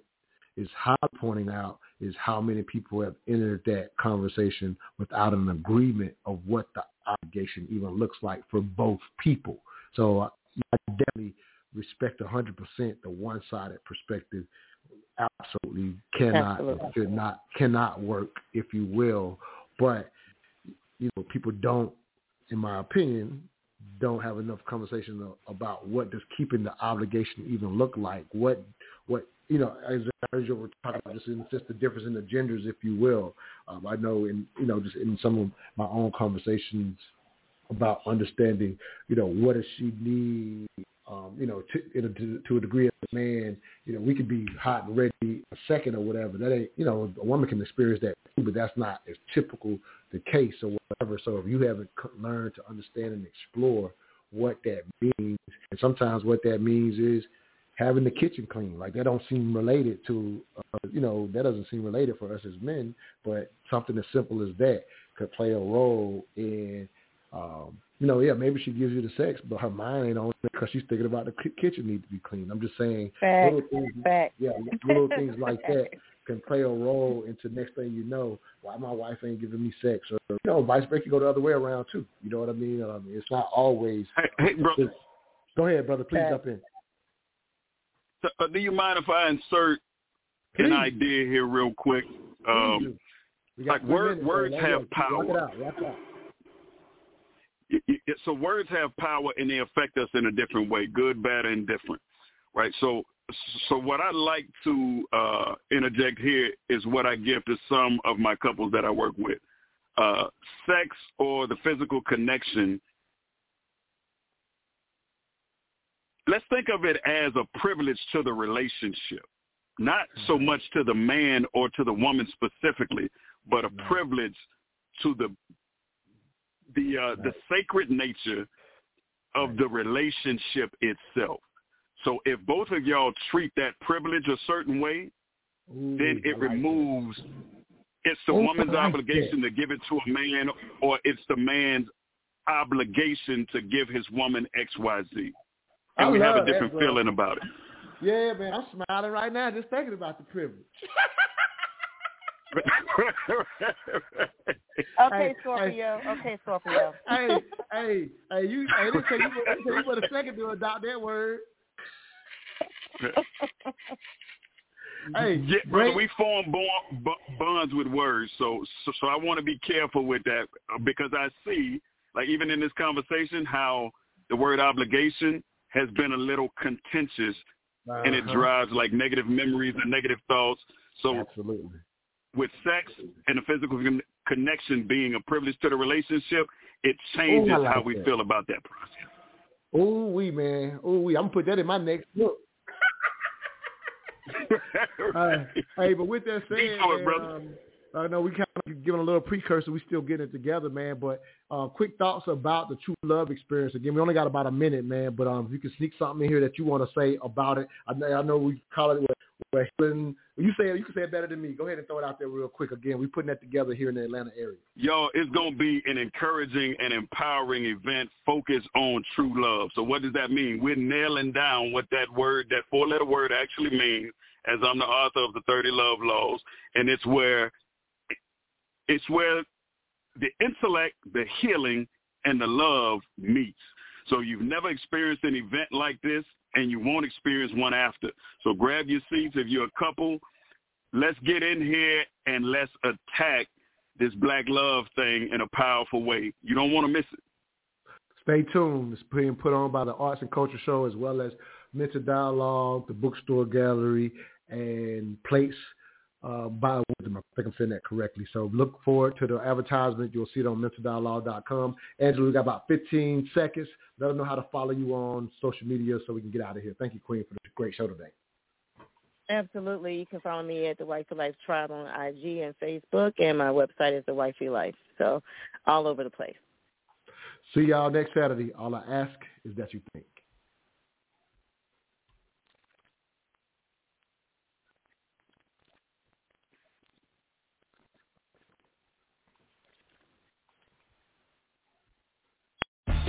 is high pointing out is how many people have entered that conversation without an agreement of what the obligation even looks like for both people. So uh, I definitely respect 100% the one-sided perspective. Absolutely cannot Absolutely. should not cannot work, if you will. But you know, people don't, in my opinion, don't have enough conversation about what does keeping the obligation even look like. What what you know, as, as you were talking about, just, just the difference in the genders, if you will. Um, I know in you know just in some of my own conversations about understanding, you know, what does she need, um, you know, to, a, to, to a degree as a man, you know, we could be hot and ready a second or whatever. That ain't, you know, a woman can experience that too, but that's not as typical the case or whatever. So if you haven't learned to understand and explore what that means, and sometimes what that means is having the kitchen clean. Like that don't seem related to, uh, you know, that doesn't seem related for us as men, but something as simple as that could play a role in um, you know, yeah, maybe she gives you the sex, but her mind ain't on it because she's thinking about the kitchen needs to be clean. I'm just saying, Fact, little things, fact. yeah, little things like that can play a role into next thing you know, why my wife ain't giving me sex, or you know, vice versa, can go the other way around too. You know what I mean? Um, it's not always. Hey, hey brother. Go ahead, brother. Please jump in. So, uh, do you mind if I insert Please. an idea here real quick? Um, like word, minutes, words have go. power. It out. It out. So words have power and they affect us in a different way, good, bad, and different, right? So, so what I like to uh, interject here is what I give to some of my couples that I work with. Uh, sex or the physical connection. Let's think of it as a privilege to the relationship, not so much to the man or to the woman specifically, but a privilege to the the uh, the sacred nature of the relationship itself. So if both of y'all treat that privilege a certain way, then it removes it's the Ooh, woman's like obligation to give it to a man or it's the man's obligation to give his woman XYZ. And I we have a love that, different feeling about it. Yeah, man, I'm smiling right now just thinking about the privilege. *laughs* Okay, Hey, Scorpio. Okay, Scorpio. hey, *laughs* hey, hey, you, hey, this say you, this say you put a second to adopt that word. *laughs* Hey, yeah, brother, we form bond, b- bonds with words, so, so so I want to be careful with that uh, because I see, like even in this conversation, how the word obligation has been a little contentious, and it Uh-huh. drives like negative memories and negative thoughts. So Absolutely. with sex and the physical con- connection being a privilege to the relationship, it changes Ooh, like how we that. feel about that process. Ooh wee, man. Ooh wee. I'm gonna put that in my next book. *laughs* Uh, hey, but with that said, Speak it, man, brother. um, I know we kind of giving a little precursor. We still getting it together, man. But uh, quick thoughts about the true love experience. Again, we only got about a minute, man. But um, if you can sneak something in here that you want to say about it, I know, I know we call it what, healing. You say you can say it better than me. Go ahead and throw it out there real quick. Again, we putting that together here in the Atlanta area. Yo, it's to be an encouraging and empowering event focused on true love. So what does that mean? We're nailing down what that word, that four-letter word actually means as I'm the author of the 30 Love Laws. And it's where, it's where the intellect, the healing, and the love meets. So you've never experienced an event like this, and you won't experience one after. So grab your seats if you're a couple. Let's get in here and let's attack this black love thing in a powerful way. You don't want to miss it. Stay tuned. It's being put on by the Arts and Culture Show as well as Mental Dialogue, the Bookstore Gallery, and Place uh, by Wisdom. I think I'm saying that correctly. So look forward to the advertisement. You'll see it on mentaldialogue.com. Angela, we got about 15 seconds. Let them know how to follow you on social media so we can get out of here. Thank you, Queen, for the great show today. Absolutely. You can follow me at the Wife for Life Tribe on IG and Facebook, and my website is the Wife for Life. So all over the place. See y'all next Saturday. All I ask is that you think.